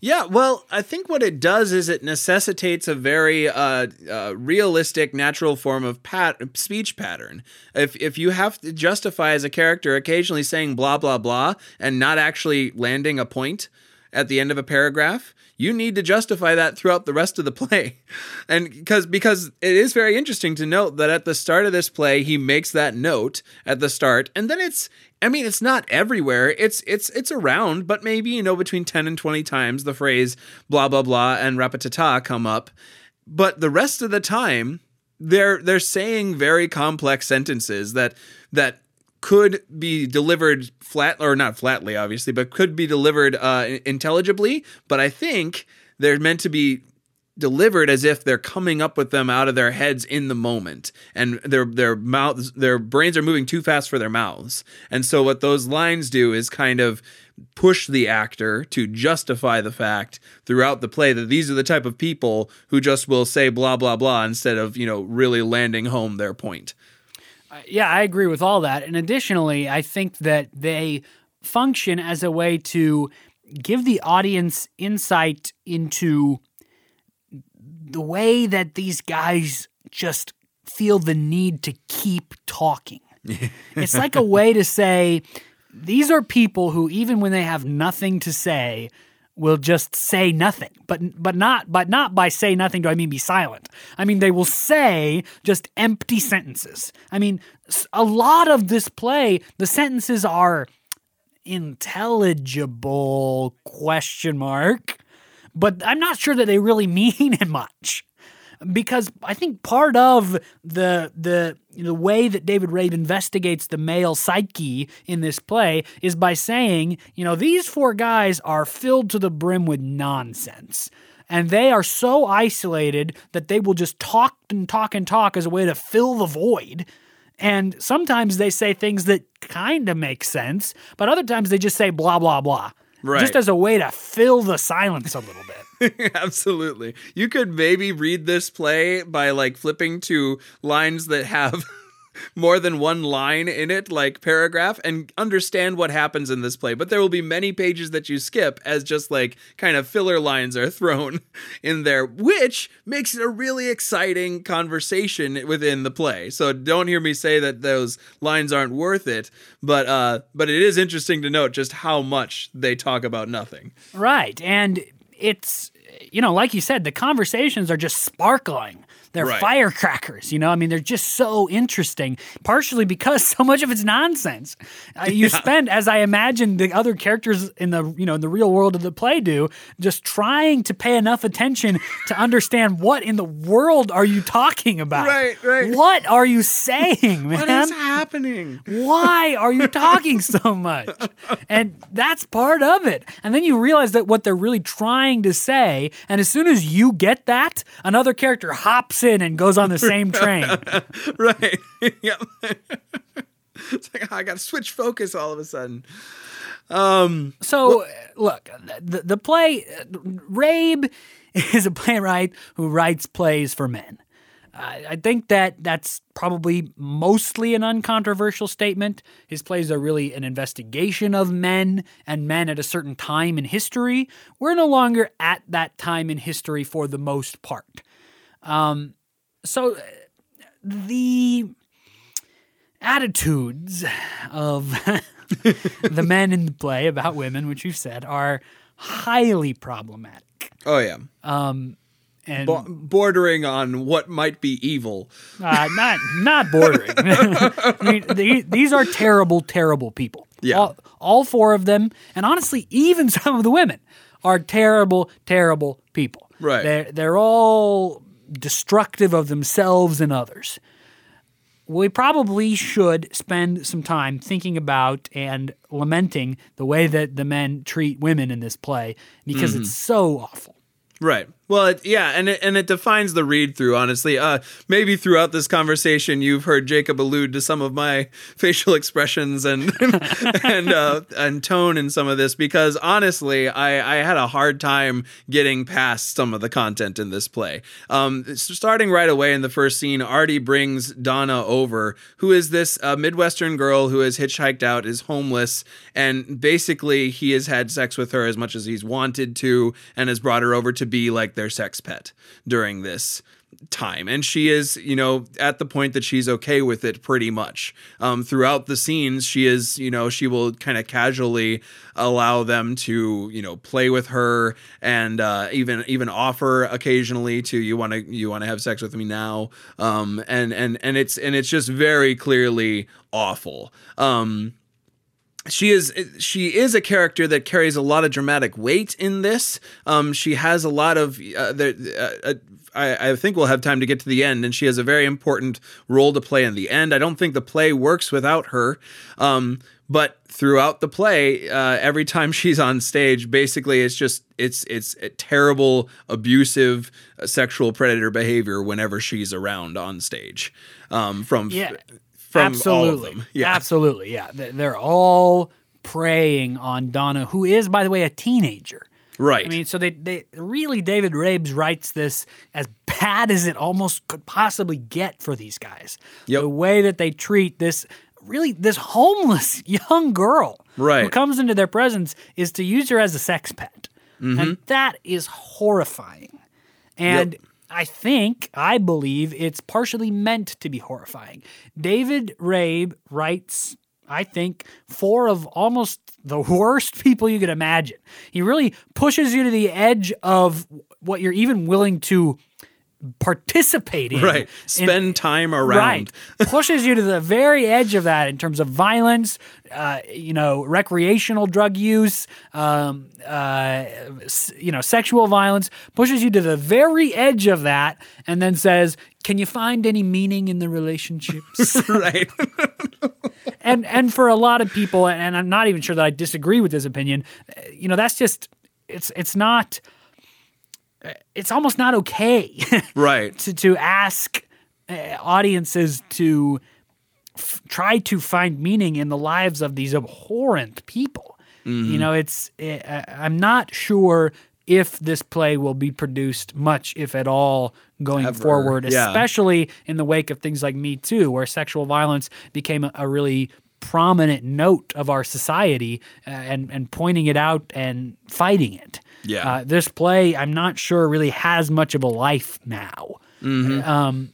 Yeah, well, I think what it does is it necessitates a very uh, uh, realistic, natural form of pat- speech pattern. If if you have to justify as a character occasionally saying blah blah blah and not actually landing a point at the end of a paragraph, you need to justify that throughout the rest of the play. And because because it is very interesting to note that at the start of this play he makes that note at the start and then it's I mean it's not everywhere. It's it's it's around, but maybe you know between 10 and 20 times the phrase blah blah blah and rapatata come up. But the rest of the time they're they're saying very complex sentences that that could be delivered flat or not flatly obviously but could be delivered uh, intelligibly but i think they're meant to be delivered as if they're coming up with them out of their heads in the moment and their their mouths their brains are moving too fast for their mouths. And so what those lines do is kind of push the actor to justify the fact throughout the play that these are the type of people who just will say blah blah blah instead of you know really landing home their point yeah, I agree with all that. And additionally, I think that they function as a way to give the audience insight into the way that these guys just feel the need to keep talking. it's like a way to say these are people who even when they have nothing to say will just say nothing. But but not but not by say nothing do i mean be silent. I mean they will say just empty sentences. I mean a lot of this play the sentences are intelligible question mark but i'm not sure that they really mean much. Because I think part of the the the way that David Rabe investigates the male psyche in this play is by saying, you know, these four guys are filled to the brim with nonsense. And they are so isolated that they will just talk and talk and talk as a way to fill the void. And sometimes they say things that kind of make sense, but other times they just say blah, blah, blah. Right. Just as a way to fill the silence a little bit. Absolutely. You could maybe read this play by like flipping to lines that have more than one line in it, like paragraph, and understand what happens in this play. But there will be many pages that you skip as just like kind of filler lines are thrown in there, which makes it a really exciting conversation within the play. So don't hear me say that those lines aren't worth it, but uh but it is interesting to note just how much they talk about nothing. Right. And it's you know, like you said, the conversations are just sparkling. They're Right. firecrackers, you know. I mean, they're just so interesting. Partially because so much of it's nonsense. Uh, you spend, as I imagine the other characters in the you know in the real world of the play do, just trying to pay enough attention to understand what in the world are you talking about? Right, right. What are you saying, man? What is happening? why are you talking so much? And that's part of it. And then you realize that what they're really trying to say, and as soon as you get that, another character hops in and goes on the same train. right. yep. it's like I got to switch focus all of a sudden. So, uh, look, the, the play, Rabe is a playwright who writes plays for men. I I think that that's probably mostly an uncontroversial statement. His plays are really an investigation of men and men at a certain time in history. We're no longer at that time in history for the most part. Um, so uh, the attitudes of the men in the play about women, which you've said, are highly problematic. Oh yeah. And Bo- bordering on what might be evil. Uh, not not bordering. I mean, the- these are terrible, terrible people. Yeah. All, all four of them, and honestly, even some of the women are terrible, terrible people. Right. They're they're all destructive of themselves and others. We probably should spend some time thinking about and lamenting the way that the men treat women in this play because it's so awful. Right. Well, it, yeah, and it, and it defines the read through. Honestly, uh, maybe throughout this conversation, you've heard Jacob allude to some of my facial expressions and and uh, and tone in some of this because honestly, I, I had a hard time getting past some of the content in this play. Um, starting right away in the first scene, Artie brings Donna over, who is this uh, Midwestern girl who has hitchhiked out, is homeless, and basically he has had sex with her as much as he's wanted to, and has brought her over to be like their sex pet during this time. And she is you know at the point that she's okay with it pretty much. Um, throughout the scenes she is you know she will kind of casually allow them to you know play with her and uh, even even offer occasionally to you want to you want to have sex with me now? Um, and and and it's and it's just very clearly awful. Um, she is she is a character that carries a lot of dramatic weight in this. Um, she has a lot of uh, there, uh, uh, I, I, think we'll have time to get to the end, and she has a very important role to play in the end. I don't think the play works without her. Um, but throughout the play, uh, every time she's on stage, basically it's just it's it's terrible, abusive, uh, sexual predator behavior whenever she's around on stage. Um, from yeah from absolutely. Yeah. Absolutely. Yeah. They're all preying on Donna, who is, by the way, a teenager. Right. I mean, so they, they really, David Rabes writes this as bad as it almost could possibly get for these guys. Yep. The way that they treat this really this homeless young girl right. who comes into their presence is to use her as a sex pet. Mm-hmm. And that is horrifying. And yep. I think, I believe it's partially meant to be horrifying. David Rabe writes, I think, four of almost the worst people you could imagine. He really pushes you to the edge of what you're even willing to participate in. Right. Spend in, time around. Right. Pushes you to the very edge of that in terms of violence, uh, you know, recreational drug use, um, uh, you know, sexual violence. Pushes you to the very edge of that, and then says, "Can you find any meaning in the relationships?" right. and and for a lot of people, and I'm not even sure that I disagree with this opinion. You know, that's just it's it's not it's almost not okay right to, to ask uh, audiences to f- try to find meaning in the lives of these abhorrent people mm-hmm. you know it's uh, i'm not sure if this play will be produced much if at all going Ever. forward yeah. especially in the wake of things like me too where sexual violence became a, a really prominent note of our society uh, and and pointing it out and fighting it yeah. Uh, this play, I'm not sure, really has much of a life now. Mm-hmm. Um,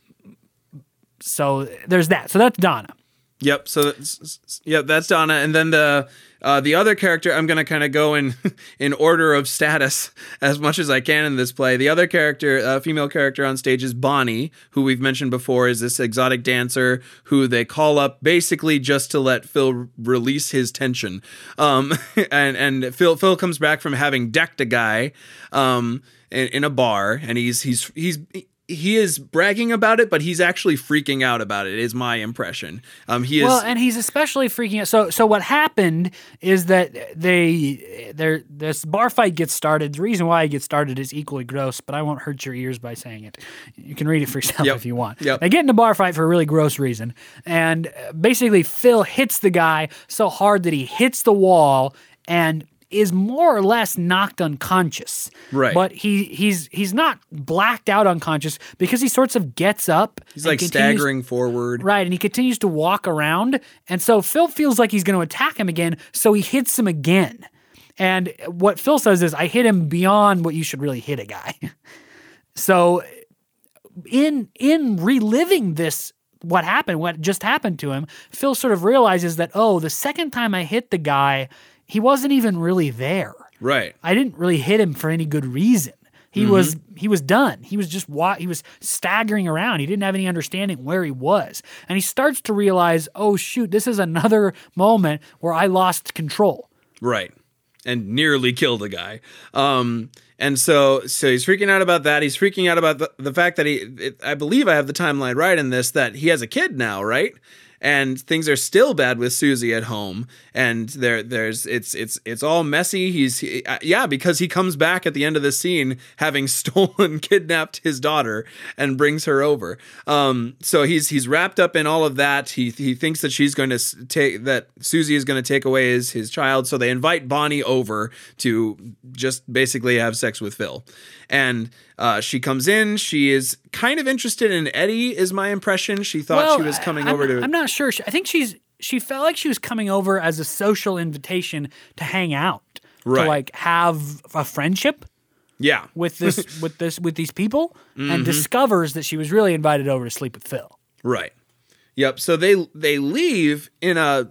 so there's that. So that's Donna. Yep. So that's, that's Donna, and then the uh, the other character, I'm gonna kind of go in in order of status as much as I can in this play. The other character, uh, female character on stage, is Bonnie, who we've mentioned before, is this exotic dancer who they call up basically just to let Phil release his tension. Um, and and Phil Phil comes back from having decked a guy. Um, in, in a bar, and he's he's he's he is bragging about it, but he's actually freaking out about it. Is my impression. Um, he is well, and he's especially freaking out. So, so what happened is that they, there, this bar fight gets started. The reason why it gets started is equally gross, but I won't hurt your ears by saying it. You can read it for yourself yep. if you want. Yep. They get in a bar fight for a really gross reason, and basically Phil hits the guy so hard that he hits the wall and is more or less knocked unconscious. Right. But he he's he's not blacked out unconscious because he sorts of gets up. He's like staggering forward. Right, and he continues to walk around. And so Phil feels like he's going to attack him again, so he hits him again. And what Phil says is, I hit him beyond what you should really hit a guy. so in in reliving this what happened, what just happened to him, Phil sort of realizes that, oh, the second time I hit the guy, he wasn't even really there. Right. I didn't really hit him for any good reason. He mm-hmm. was he was done. He was just wa- he was staggering around. He didn't have any understanding where he was. And he starts to realize, "Oh shoot, this is another moment where I lost control." Right. And nearly killed a guy. Um and so so he's freaking out about that. He's freaking out about the, the fact that he it, I believe I have the timeline right in this that he has a kid now, right? And things are still bad with Susie at home, and there there's it's it's it's all messy. He's he, uh, yeah because he comes back at the end of the scene having stolen, kidnapped his daughter and brings her over. Um, so he's he's wrapped up in all of that. He he thinks that she's going to take that Susie is going to take away his his child. So they invite Bonnie over to just basically have sex with Phil, and uh, she comes in. She is kind of interested in Eddie, is my impression. She thought well, she was coming I'm, over to. I'm not sure. I think she's she felt like she was coming over as a social invitation to hang out, Right. to like have a friendship yeah, with this with this with these people, Mm-hmm. and discovers that she was really invited over to sleep with Phil. Right. Yep. So they they leave in a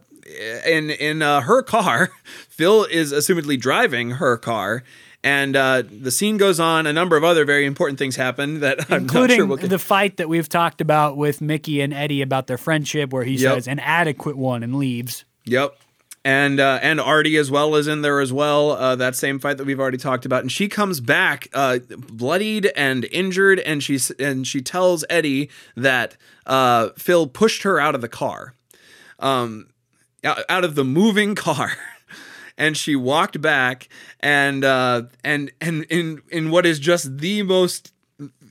in in uh, her car. Phil is assumedly driving her car, and uh, the scene goes on. A number of other very important things happen that I'm not including sure we'll get. the fight that we've talked about with Mickey and Eddie about their friendship, where he Yep. says an adequate one and leaves. Yep. And uh, and Artie as well is in there as well. Uh, that same fight that we've already talked about, and she comes back uh, bloodied and injured, and she's and she tells Eddie that uh, Phil pushed her out of the car, um, out of the moving car. And she walked back, and uh, and and in in what is just the most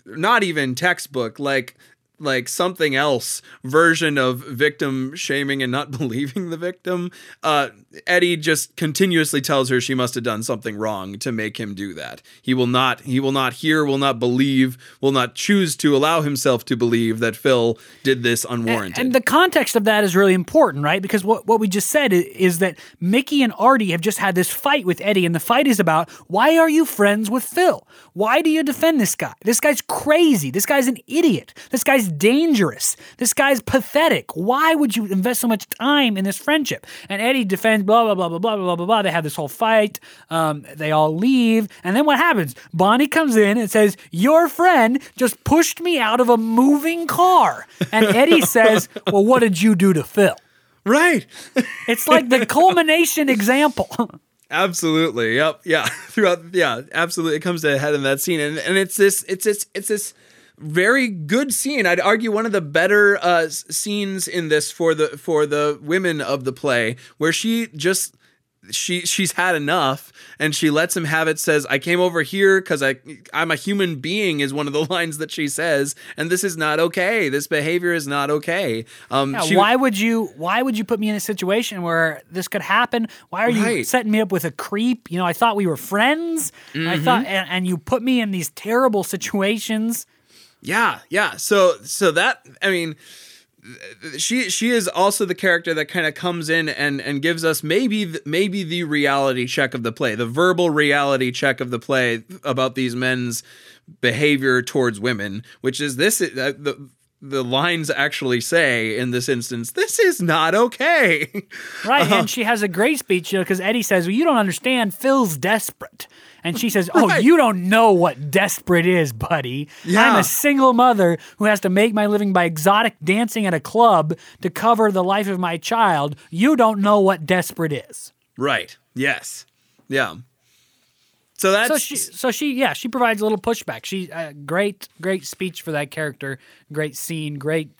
not even textbook like like something else version of victim shaming and not believing the victim uh eddie just continuously tells her she must have done something wrong to make him do that he will not he will not hear will not believe will not choose to allow himself to believe that phil did this unwarranted And the context of that is really important, right? Because what, what we just said is, is that Mickey and Artie have just had this fight with Eddie, and the fight is about why are you friends with Phil? Why do you defend this guy? This guy's crazy. This guy's an idiot. This guy's dangerous. This guy's pathetic. Why would you invest so much time in this friendship? And Eddie defends blah, blah, blah, blah, blah, blah, blah, blah. They have this whole fight. Um, they all leave. And then what happens? Bonnie comes in and says, Your friend just pushed me out of a moving car. And Eddie says, Well, what did you do to Phil? right It's like the culmination example. Absolutely. Yep. Yeah. Throughout. Yeah. Absolutely. It comes to a head in that scene, and and it's this. It's this. It's this very good scene. I'd argue one of the better uh, scenes in this for the for the women of the play, where she just she she's had enough and she lets him have it says i came over here because i i'm a human being is one of the lines that she says and this is not okay this behavior is not okay um Yeah, she- why would you why would you put me in a situation where this could happen? Why are you setting me up with a creep? You know, I thought we were friends. I thought and, and you put me in these terrible situations. Yeah, yeah. So so that I mean she she is also the character that kind of comes in and and gives us maybe maybe the reality check of the play, the verbal reality check of the play about these men's behavior towards women, which is this uh, the the lines actually say in this instance, this is not okay. Right. And she has a great speech, you know, because Eddie says, Well, you don't understand. Phil's desperate. And she says, Oh, you don't know what desperate is, buddy. I'm a single mother who has to make my living by exotic dancing at a club to cover the life of my child. You don't know what desperate is. right. Yes. Yeah. So that's So she, so she, yeah, she provides a little pushback. She, uh, great, great speech for that character. Great scene. Great,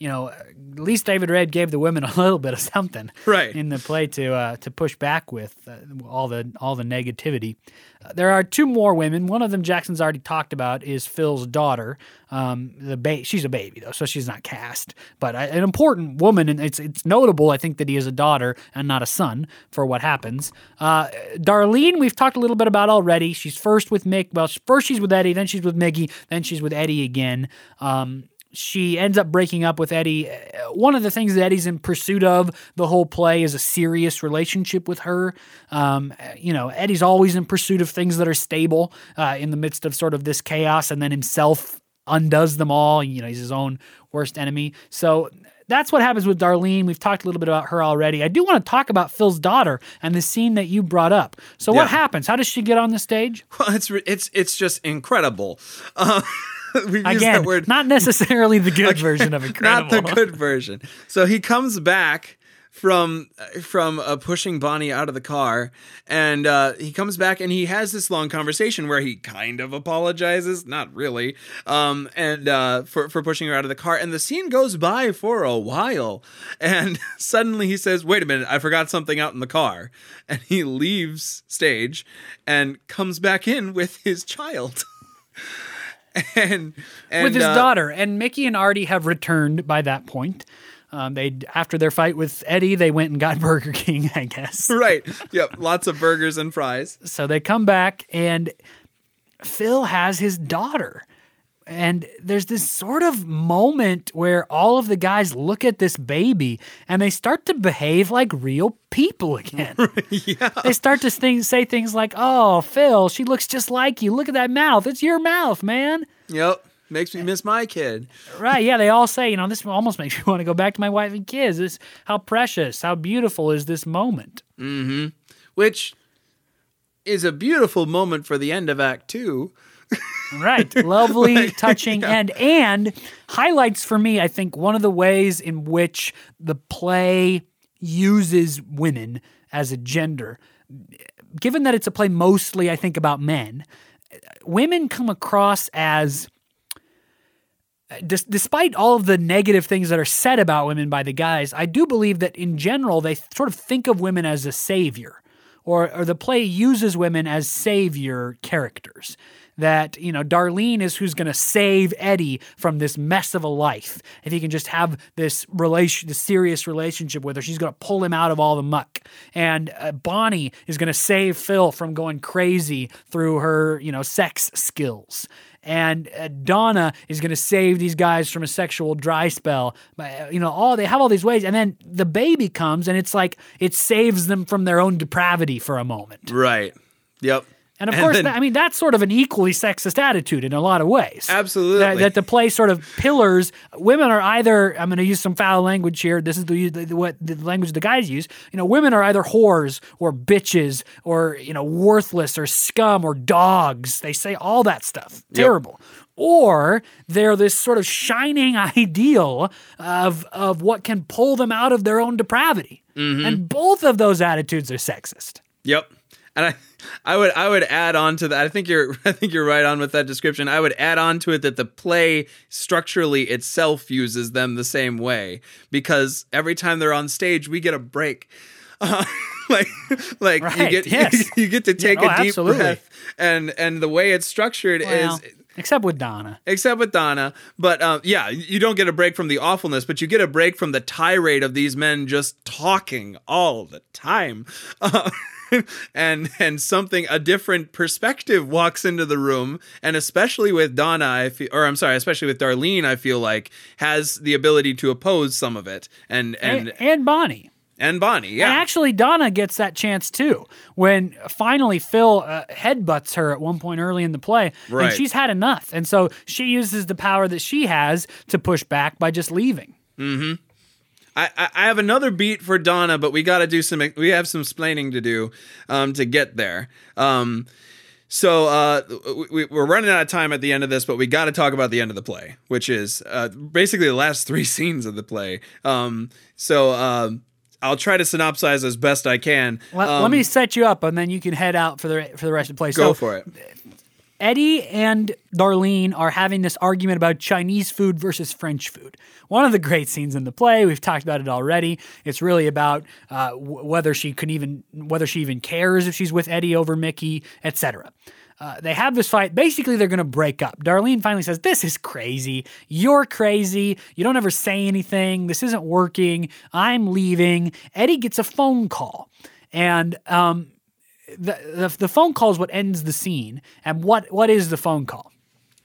you know. At least David Rabe gave the women a little bit of something, Right. in the play to uh, to push back with uh, all the all the negativity. Uh, there are two more women. One of them Jackson's already talked about is Phil's daughter. Um, the ba- she's a baby though, so she's not cast, but uh, an important woman, and it's it's notable. I think that he is a daughter and not a son for what happens. Uh, Darlene, we've talked a little bit about already. She's first with Mick. Well, first she's with Eddie, then she's with Mickey, then she's with Eddie again. Um, she ends up breaking up with Eddie. Uh, One of the things that Eddie's in pursuit of the whole play is a serious relationship with her. Um, uh, you know, Eddie's always in pursuit of things that are stable uh, in the midst of sort of this chaos, and then himself undoes them all. You know, he's his own worst enemy. So that's what happens with Darlene. We've talked a little bit about her already. I do want to talk about Phil's daughter and the scene that you brought up. So Yeah. what happens? How does she get on the stage? well, it's it's it's just incredible. Uh, we use Again, that word not necessarily the good version of incredible. Not the good version. So he comes back from from uh, pushing Bonnie out of the car, and uh, he comes back and he has this long conversation where he kind of apologizes, not really, um, and uh, for for pushing her out of the car. And the scene goes by for a while, and suddenly he says, "Wait a minute, I forgot something out in the car," and he leaves stage and comes back in with his child. and, and with his uh, daughter. And Mickey and Artie have returned by that point. Um, they after their fight with Eddie, they went and got Burger King, I guess. Right. Yep. Lots of burgers and fries. So they come back, and Phil has his daughter. And there's this sort of moment where all of the guys look at this baby and they start to behave like real people again. yeah. They start to think, say things like, Oh, Phil, she looks just like you. Look at that mouth. It's your mouth, man. Yep. Makes me miss my kid. Right. Yeah. They all say, you know, this almost makes me want to go back to my wife and kids. This, how precious, how beautiful is this moment? Mm-hmm. Which is a beautiful moment for the end of Act Two. Right. Lovely, touching end. And highlights for me, I think, one of the ways in which the play uses women as a gender. Given that it's a play mostly, I think, about men, women come across as. Des- despite all of the negative things that are said about women by the guys, I do believe that in general they sort of think of women as a savior, or, or the play uses women as savior characters that you know Darlene is who's going to save Eddie from this mess of a life. If he can just have this relation, this serious relationship with her, she's going to pull him out of all the muck. And uh, Bonnie is going to save Phil from going crazy through her you know sex skills. And uh, Donna is going to save these guys from a sexual dry spell. Uh, You know, all they have all these ways, and then the baby comes, and it's like it saves them from their own depravity for a moment. Right. Yep. And of course, then- that, I mean, that's sort of an equally sexist attitude in a lot of ways. Absolutely. That, that the play sort of pillars women are either, I'm going to use some foul language here. This is the, the, what the language the guys use. You know, women are either whores or bitches or, you know, worthless or scum or dogs. They say all that stuff. Terrible. Or they're this sort of shining ideal of, of what can pull them out of their own depravity. Mm-hmm. And both of those attitudes are sexist. Yep. And I, I would I would add on to that. I think you're I think you're right on with that description. I would add on to it that the play structurally itself uses them the same way because every time they're on stage, we get a break. Uh, like like you get yes. you get to take oh, a deep absolutely. breath and and the way it's structured Well, is except with Donna. except with Donna. But uh, yeah, you don't get a break from the awfulness, but you get a break from the tirade of these men just talking all the time. Uh, and and something a different perspective walks into the room, and especially with Donna, I feel, or I'm sorry, especially with Darlene, I feel like has the ability to oppose some of it, and and and, and Bonnie. and Bonnie, And yeah, actually, Donna gets that chance too when finally Phil uh, headbutts her at one point early in the play, Right. and she's had enough, and so she uses the power that she has to push back by just leaving. I, I I have another beat for Donna, but we got to do some. We have some explaining to do um, to get there. Um, so uh, we, we're running out of time at the end of this, but we got to talk about the end of the play, which is uh, basically the last three scenes of the play. Um, so uh, I'll try to synopsize as best I can. Let, Um, let me set you up, and then you can head out for the for the rest of the play. go so, for it. Eddie and Darlene are having this argument about Chinese food versus French food. One of the great scenes in the play. We've talked about it already. It's really about uh, w- whether she can even whether she even cares if she's with Eddie over Mickey, etc. Uh, they have this fight. Basically, they're going to break up. Darlene finally says, This is crazy. You're crazy. You don't ever say anything. This isn't working. I'm leaving. Eddie gets a phone call. And um, the, the the phone call is what ends the scene. And what what is the phone call?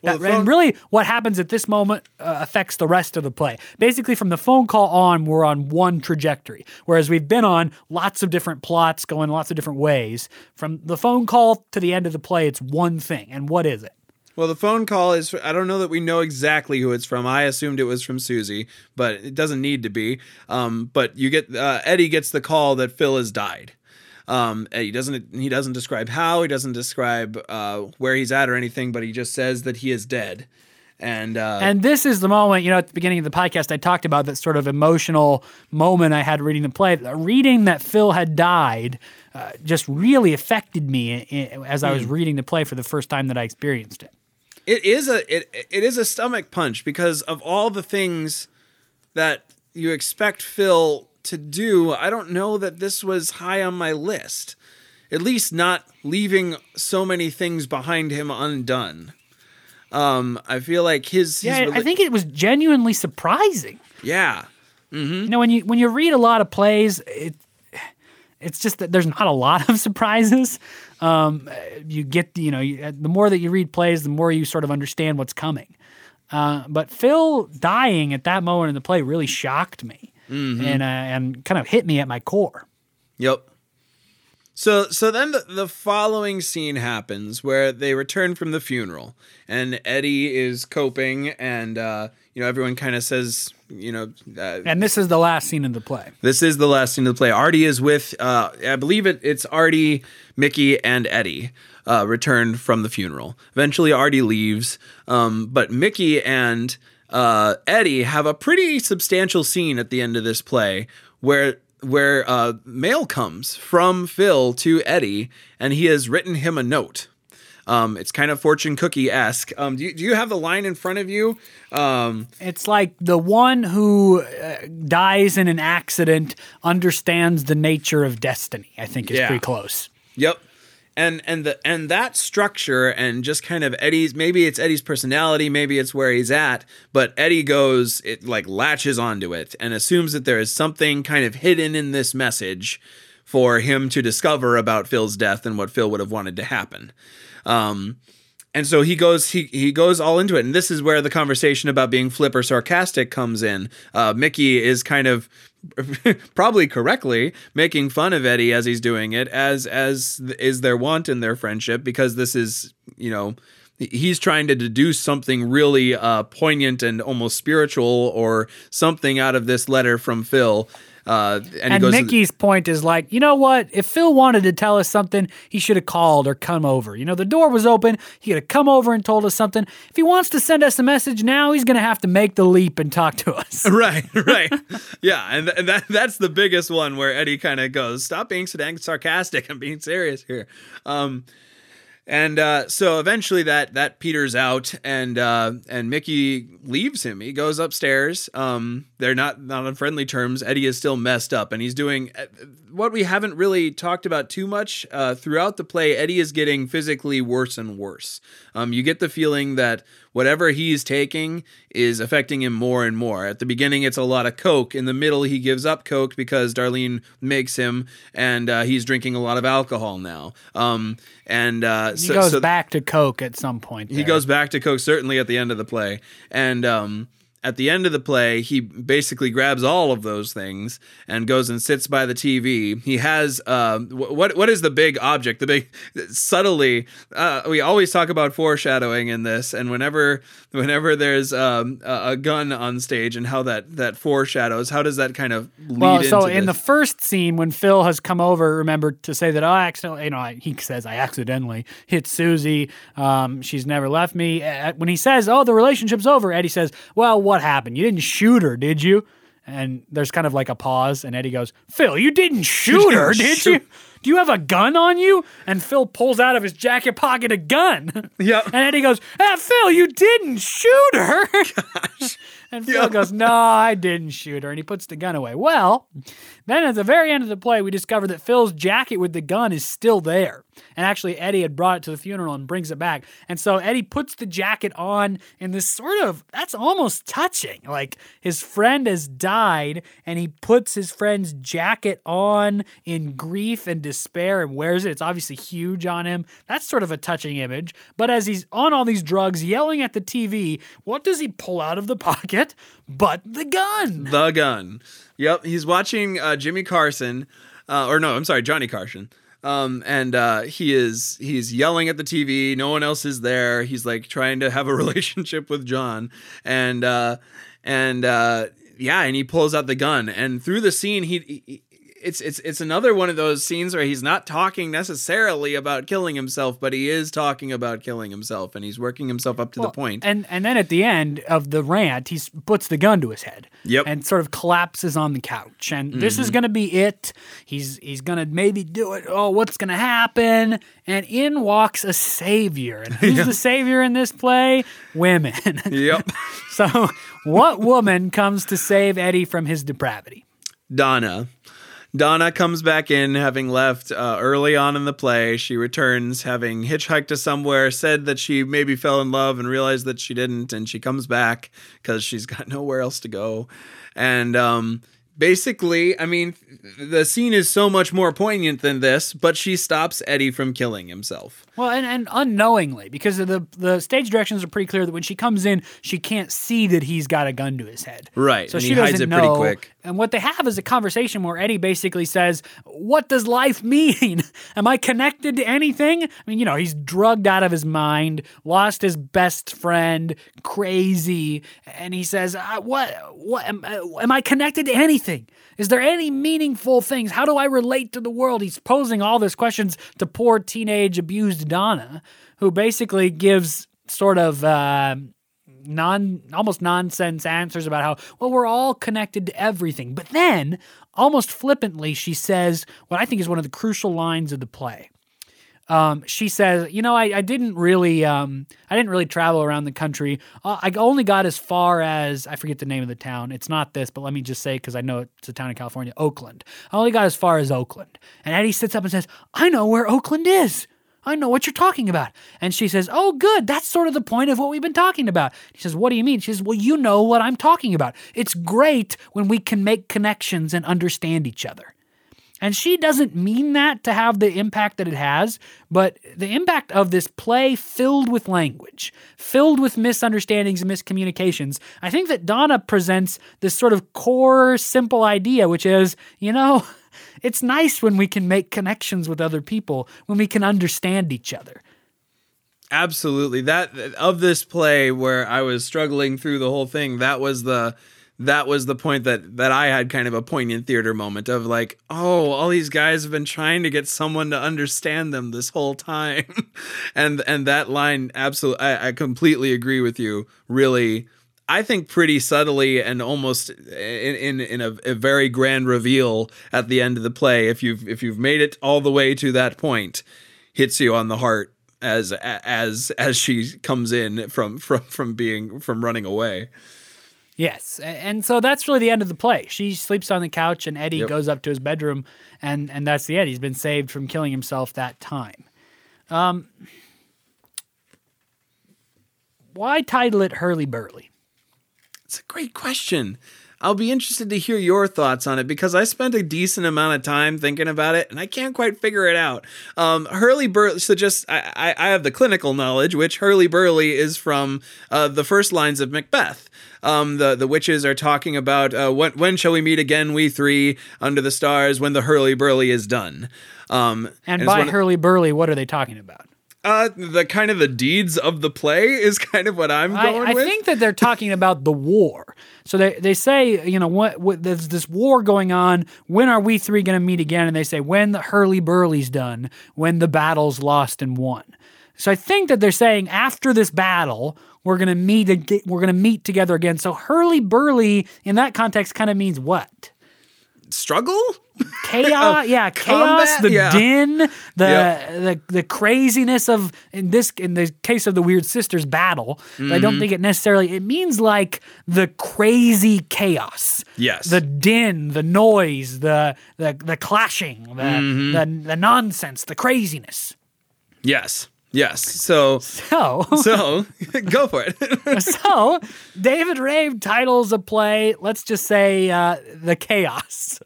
Well, That- phone- and really, what happens at this moment uh, affects the rest of the play. Basically, from the phone call on, we're on one trajectory, whereas we've been on lots of different plots going lots of different ways. From the phone call to the end of the play, it's one thing. And what is it? Well, the phone call is. I don't know that we know exactly who it's from. I assumed it was from Susie, but it doesn't need to be. Um, but you get uh, Eddie gets the call that Phil has died. Um, he doesn't. He doesn't describe how. He doesn't describe uh, where he's at or anything. But he just says that he is dead. And uh, And this is the moment, you know, at the beginning of the podcast, I talked about that sort of emotional moment I had reading the play. Reading that Phil had died uh, just really affected me i- i- as I was reading the play for the first time that I experienced it. it is a it, it is a stomach punch because of all the things that you expect Phil to do. I don't know that this was high on my list. At least not leaving so many things behind him undone. Um, I feel like his, his Yeah, I think it was genuinely surprising. yeah, You know, when you when you read a lot of plays, it it's just that there's not a lot of surprises. Um, you get, you know, you, the more that you read plays, the more you sort of understand what's coming. Uh, but Phil dying at that moment in the play really shocked me and uh, and kind of hit me at my core. Yep. So so then the, the following scene happens where they return from the funeral and Eddie is coping and uh, you know everyone kind of says you know uh, And this is the last scene of the play. this is the last scene of the play. Artie is with uh, I believe it it's Artie, Mickey, and Eddie uh, returned from the funeral. Eventually Artie leaves, um, but Mickey and uh, Eddie have a pretty substantial scene at the end of this play where where uh, mail comes from Phil to Eddie, and he has written him a note. Um, it's kind of fortune cookie esque. Um, do, you, do you have the line in front of you? Um, It's like the one who uh, dies in an accident understands the nature of destiny. I think is Yeah. pretty close. Yep. And and the and that structure and just kind of Eddie's maybe it's Eddie's personality, maybe it's where he's at, but Eddie goes it like latches onto it and assumes that there is something kind of hidden in this message for him to discover about Phil's death and what Phil would have wanted to happen. Um and so he goes he he goes all into it and this is where the conversation about being flip or sarcastic comes in uh, mickey is kind of probably correctly making fun of eddie as he's doing it as as is their want in their friendship because this is you know he's trying to deduce something really uh, poignant and almost spiritual or something out of this letter from phil uh, and, And Mickey's point is like, you know what? If Phil wanted to tell us something, he should have called or come over. You know, the door was open. He could have come over and told us something. If he wants to send us a message now, he's going to have to make the leap and talk to us. right right yeah and, th- and that that's the biggest one where eddie kind of goes stop being sarcastic i'm being serious here um and uh, so eventually that that peters out and uh, and mickey leaves him. He goes upstairs. Um they're not not on friendly terms. Eddie is still messed up and he's doing uh, what we haven't really talked about too much uh, throughout the play eddie is getting physically worse and worse. Um, you get the feeling that whatever he's taking is affecting him more and more. At the beginning, it's a lot of Coke. In the middle, he gives up Coke because Darlene makes him, and uh, he's drinking a lot of alcohol now. Um, and uh, He so, goes so back to Coke at some point. he goes back to Coke certainly at the end of the play, and um, at the end of the play, he basically grabs all of those things and goes and sits by the TV. He has um, what what is the big object? The big subtly. Uh, we always talk about foreshadowing in this, and whenever whenever there's um, a, gun on stage and how that that foreshadows, how does that kind of lead Well, into so in the first scene when Phil has come over, remember to say that "Oh, I accidentally, you know, I, he says I accidentally hit Susie. Um, she's never left me. When he says, "Oh, the relationship's over," Eddie says, "Well, what happened? You didn't shoot her, did you?" And there's kind of like a pause, and Eddie goes, "Phil, you didn't shoot her, shoot- you? Do you have a gun on you?" And Phil pulls out of his jacket pocket a gun. Yep. And Eddie goes, ah, Phil, you didn't shoot her. Gosh. and Phil Yeah. goes, No, I didn't shoot her. And he puts the gun away. Well, then at the very end of the play, we discover that Phil's jacket with the gun is still there. And actually, Eddie had brought it to the funeral and brings it back. And so Eddie puts the jacket on in this sort of, that's almost touching. Like his friend has died and he puts his friend's jacket on in grief and despair and wears it. It's obviously huge on him. That's sort of a touching image. But as he's on all these drugs, yelling at the TV, what does he pull out of the pocket but the gun? the gun. Yep, he's watching uh, Jimmy Carson, uh, or no, I'm sorry, Johnny Carson. Um, and uh, he is he's yelling at the TV. No one else is there. He's like trying to have a relationship with John, and uh, and uh, yeah, and he pulls out the gun. And through the scene, he, he it's it's it's another one of those scenes where he's not talking necessarily about killing himself, but he is talking about killing himself, and he's working himself up to Well, the point. And and then at the end of the rant, he puts the gun to his head. Yep. And sort of collapses on the couch. And this is mm-hmm. gonna be it. He's he's gonna maybe do it. Oh, what's gonna happen? And in walks a savior. And who's the savior in this play? Women. yep. so what woman comes to save Eddie from his depravity? Donna. Donna comes back in having left uh, early on in the play. She returns having hitchhiked to somewhere, said that she maybe fell in love and realized that she didn't, and she comes back because she's got nowhere else to go. And um, basically, I mean, the scene is so much more poignant than this, but she stops Eddie from killing himself. Well, and, and unknowingly, because the the stage directions are pretty clear that when she comes in, she can't see that he's got a gun to his head. Right, So and she hides it know. pretty quick. And what they have is a conversation where Eddie basically says, "What does life mean? Am I connected to anything? I mean, you know, he's drugged out of his mind, lost his best friend, crazy, and he says, uh, "What? What? Am, uh, am I connected to anything? Is there any meaningful things? How do I relate to the world?" He's posing all these questions to poor teenage abused Donna, who basically gives sort of. Uh, non almost nonsense answers about how well we're all connected to everything but then almost flippantly she says what i think is one of the crucial lines of the play um, she says, "You know, I, I didn't really, um, I didn't really travel around the country. Uh, I only got as far as I forget the name of the town. It's not this, but let me just say because I know it's a town in California, Oakland. I only got as far as Oakland." And Eddie sits up and says, "I know where Oakland is. I know what you're talking about." And she says, "Oh, good. That's sort of the point of what we've been talking about." He says, "What do you mean?" She says, "Well, you know what I'm talking about. It's great when we can make connections and understand each other." And she doesn't mean that to have the impact that it has, but the impact of this play filled with language, filled with misunderstandings and miscommunications. I think that Donna presents this sort of core, simple idea, which is, you know, it's nice when we can make connections with other people, when we can understand each other. Absolutely. That of this play where I was struggling through the whole thing, that was the that was the point that that I had kind of a poignant theater moment of like, oh, all these guys have been trying to get someone to understand them this whole time. and and that line absolutely I, I completely agree with you. Really I think pretty subtly and almost in in, in a, a very grand reveal at the end of the play, if you've if you've made it all the way to that point, hits you on the heart as as as she comes in from from from being from running away. Yes, and so that's really the end of the play. She sleeps on the couch, and Eddie Yep. goes up to his bedroom, and and that's the end. He's been saved from killing himself that time. Um, why title it Hurly Burly? It's a great question. I'll be interested to hear your thoughts on it because I spent a decent amount of time thinking about it and I can't quite figure it out. Um, Hurly Burly, so just I, I, I have the clinical knowledge, which Hurly Burly is from uh, the first lines of Macbeth. Um, the the witches are talking about uh, when when shall we meet again, we three under the stars, when the Hurly Burly is done. Um, And it's by Hurly Burly, what are they talking about? Uh, the kind of the deeds of the play is kind of what I'm going I with. I think that they're talking about the war. So they, they say, you know, what, what there's this war going on. When are we three going to meet again? And they say, when the hurly burly's done, when the battle's lost and won. So I think that they're saying after this battle, we're going to meet we're going to meet together again. So hurly burly in that context kind of means what? Struggle? Chaos yeah chaos Combat? the Yeah. din the, Yep. the the craziness of in this in the case of the weird sisters battle i Mm-hmm. don't think it necessarily it means like the crazy chaos Yes. the din the noise the the, the clashing the, Mm-hmm. the the nonsense the craziness Yes. Yes. So so so go for it. so David Rabe titles a play, let's just say uh, the chaos,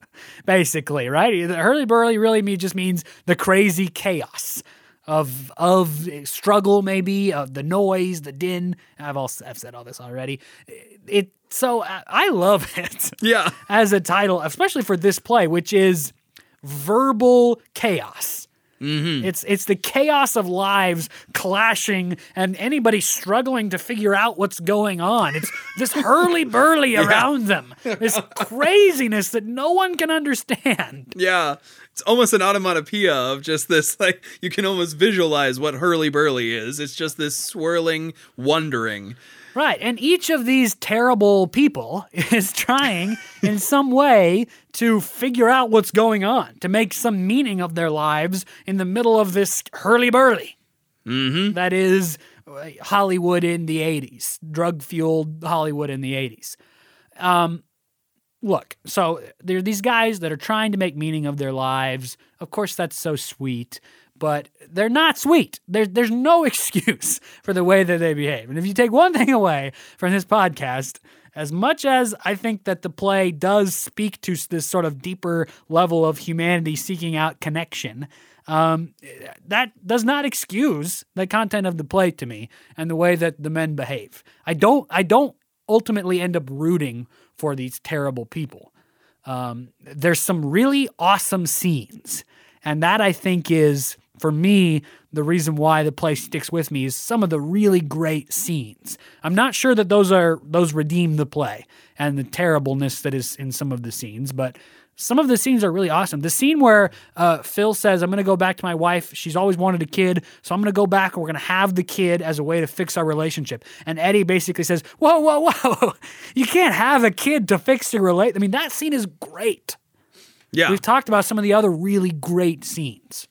basically, right? The hurly burly really me just means the crazy chaos of of struggle, maybe of the noise, the din. I've also I've said all this already. It so I, I love it yeah. as a title, especially for this play, which is verbal chaos. Mm-hmm. It's it's the chaos of lives clashing and anybody struggling to figure out what's going on. It's this hurly burly around them, this craziness that no one can understand. Yeah. It's almost an onomatopoeia of just this, like, you can almost visualize what hurly burly is. It's just this swirling, wondering. Right. And each of these terrible people is trying in some way to figure out what's going on, to make some meaning of their lives in the middle of this hurly burly. Mm-hmm. That is Hollywood in the 80s, drug fueled Hollywood in the 80s. Um, look, so there are these guys that are trying to make meaning of their lives. Of course, that's so sweet, but they're not sweet. There's there's no excuse for the way that they behave. And if you take one thing away from this podcast, as much as I think that the play does speak to this sort of deeper level of humanity seeking out connection, um, that does not excuse the content of the play to me and the way that the men behave. I don't I don't ultimately end up rooting for these terrible people. Um, there's some really awesome scenes, and that I think is for me the reason why the play sticks with me is some of the really great scenes. I'm not sure that those are those redeem the play and the terribleness that is in some of the scenes, but some of the scenes are really awesome. The scene where uh, Phil says, I'm going to go back to my wife. She's always wanted a kid. So I'm going to go back and we're going to have the kid as a way to fix our relationship. And Eddie basically says, Whoa, whoa, whoa. You can't have a kid to fix your relate. I mean, that scene is great. Yeah. We've talked about some of the other really great scenes.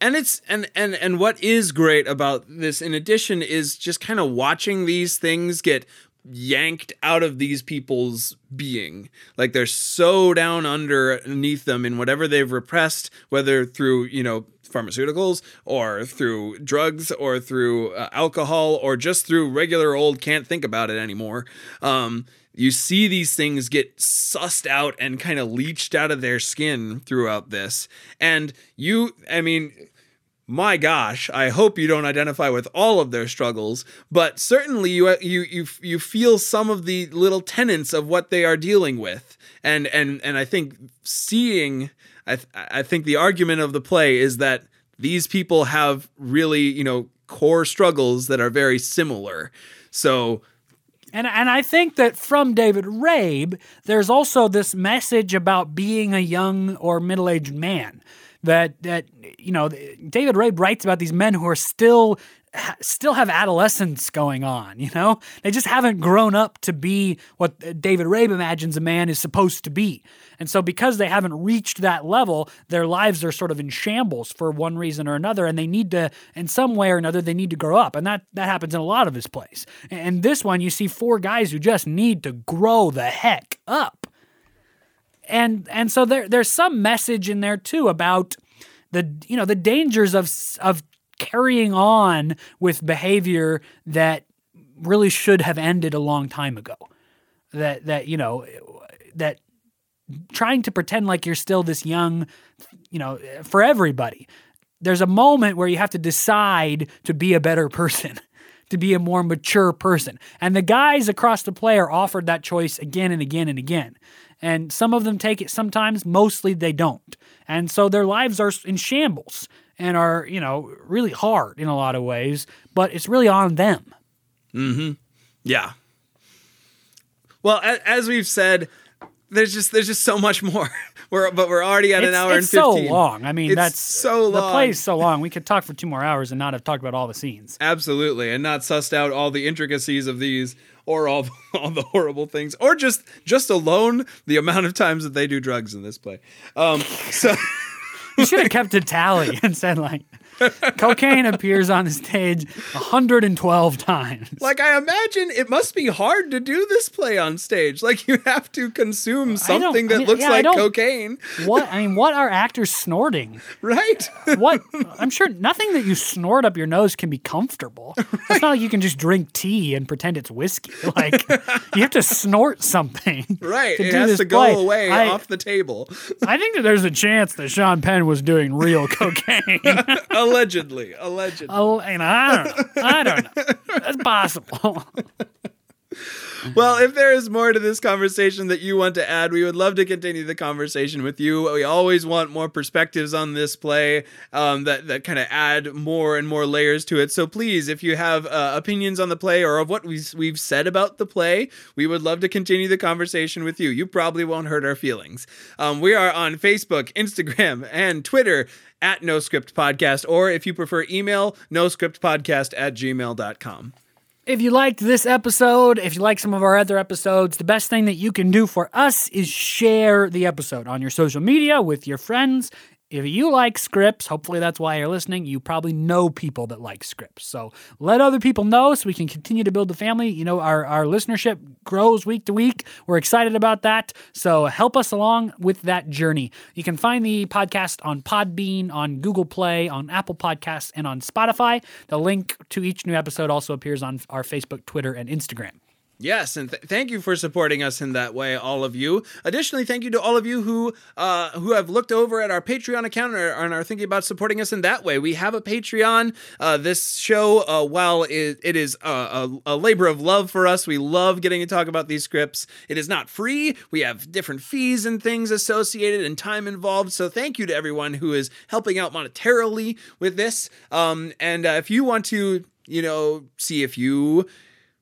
And it's and and and what is great about this in addition is just kind of watching these things get yanked out of these people's being. Like they're so down underneath them in whatever they've repressed whether through you know pharmaceuticals or through drugs or through uh, alcohol or just through regular old can't think about it anymore. Um you see these things get sussed out and kind of leached out of their skin throughout this and you i mean my gosh, I hope you don't identify with all of their struggles, but certainly you you you you feel some of the little tenets of what they are dealing with, and and and I think seeing, I th- I think the argument of the play is that these people have really you know core struggles that are very similar, so. And and I think that from David Rabe, there's also this message about being a young or middle-aged man. That that you know, David Rabe writes about these men who are still still have adolescence going on, you know? They just haven't grown up to be what uh, David Rabe imagines a man is supposed to be. And so because they haven't reached that level, their lives are sort of in shambles for one reason or another and they need to in some way or another they need to grow up. And that that happens in a lot of his plays. And this one you see four guys who just need to grow the heck up. And and so there there's some message in there too about the you know the dangers of of carrying on with behavior that really should have ended a long time ago. That that you know that trying to pretend like you're still this young, you know, for everybody. There's a moment where you have to decide to be a better person, to be a more mature person. And the guys across the play are offered that choice again and again and again. And some of them take it sometimes, mostly they don't. And so their lives are in shambles and are, you know, really hard in a lot of ways, but it's really on them. Mm-hmm. Yeah. Well, a- as we've said, there's just there's just so much more. We're but we're already at an It's, hour it's and so fifteen. long. I mean, It's that's so long. The play's so long. We could talk for two more hours and not have talked about all the scenes. Absolutely, and not sussed out all the intricacies of these or all all the horrible things, or just just alone the amount of times that they do drugs in this play. Um, so You should have kept a tally and said like, cocaine appears on the stage 112 times. like I imagine it must be hard to do this play on stage. Like you have to consume something I that mean, looks yeah, like cocaine, What I mean, what are actors snorting? right? What I'm sure nothing that you snort up your nose can be comfortable. It's not like you can just drink tea and pretend it's whiskey. Like you have to snort something. right. to It do has this to go play. away I- off the table. I think that there's a chance that Sean Penn was doing real cocaine. Allegedly, allegedly. oh, and I don't know. I don't know. That's possible. well, if there is more to this conversation that you want to add, we would love to continue the conversation with you. We always want more perspectives on this play um, that that kind of add more and more layers to it. So please, if you have uh, opinions on the play or of what we've, we've said about the play, we would love to continue the conversation with you. You probably won't hurt our feelings. Um, we are on Facebook, Instagram, and Twitter at No Script Podcast, or if you prefer email, no script podcast at gmail.com. If you liked this episode, if you like some of our other episodes, the best thing that you can do for us is share the episode on your social media with your friends if you like scripts, hopefully that's why you're listening. You probably know people that like scripts. So let other people know so we can continue to build the family. You know, our, our listenership grows week to week. We're excited about that. So help us along with that journey. You can find the podcast on Podbean, on Google Play, on Apple Podcasts, and on Spotify. The link to each new episode also appears on our Facebook, Twitter, and Instagram. Yes, and th- thank you for supporting us in that way, all of you. Additionally, thank you to all of you who uh, who have looked over at our Patreon account and are, and are thinking about supporting us in that way. We have a Patreon. Uh, this show, uh, while it, it is a, a, a, labor of love for us, we love getting to talk about these scripts. It is not free. We have different fees and things associated and time involved. So thank you to everyone who is helping out monetarily with this. Um, and uh, if you want to, you know, see if you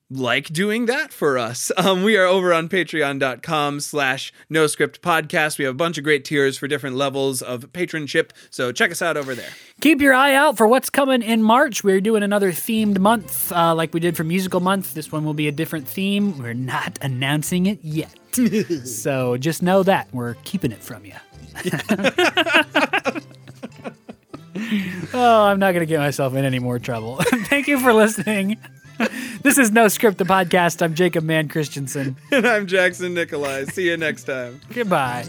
like doing that for us. Um, we are over on patreon.com slash no script podcast. We have a bunch of great tiers for different levels of patronship. So check us out over there. Keep your eye out for what's coming in March. We're doing another themed month uh, like we did for musical month. This one will be a different theme. We're not announcing it yet. so just know that we're keeping it from you. oh, I'm not going to get myself in any more trouble. Thank you for listening this is No Script, the podcast. I'm Jacob Mann Christensen. And I'm Jackson Nikolai. See you next time. Goodbye.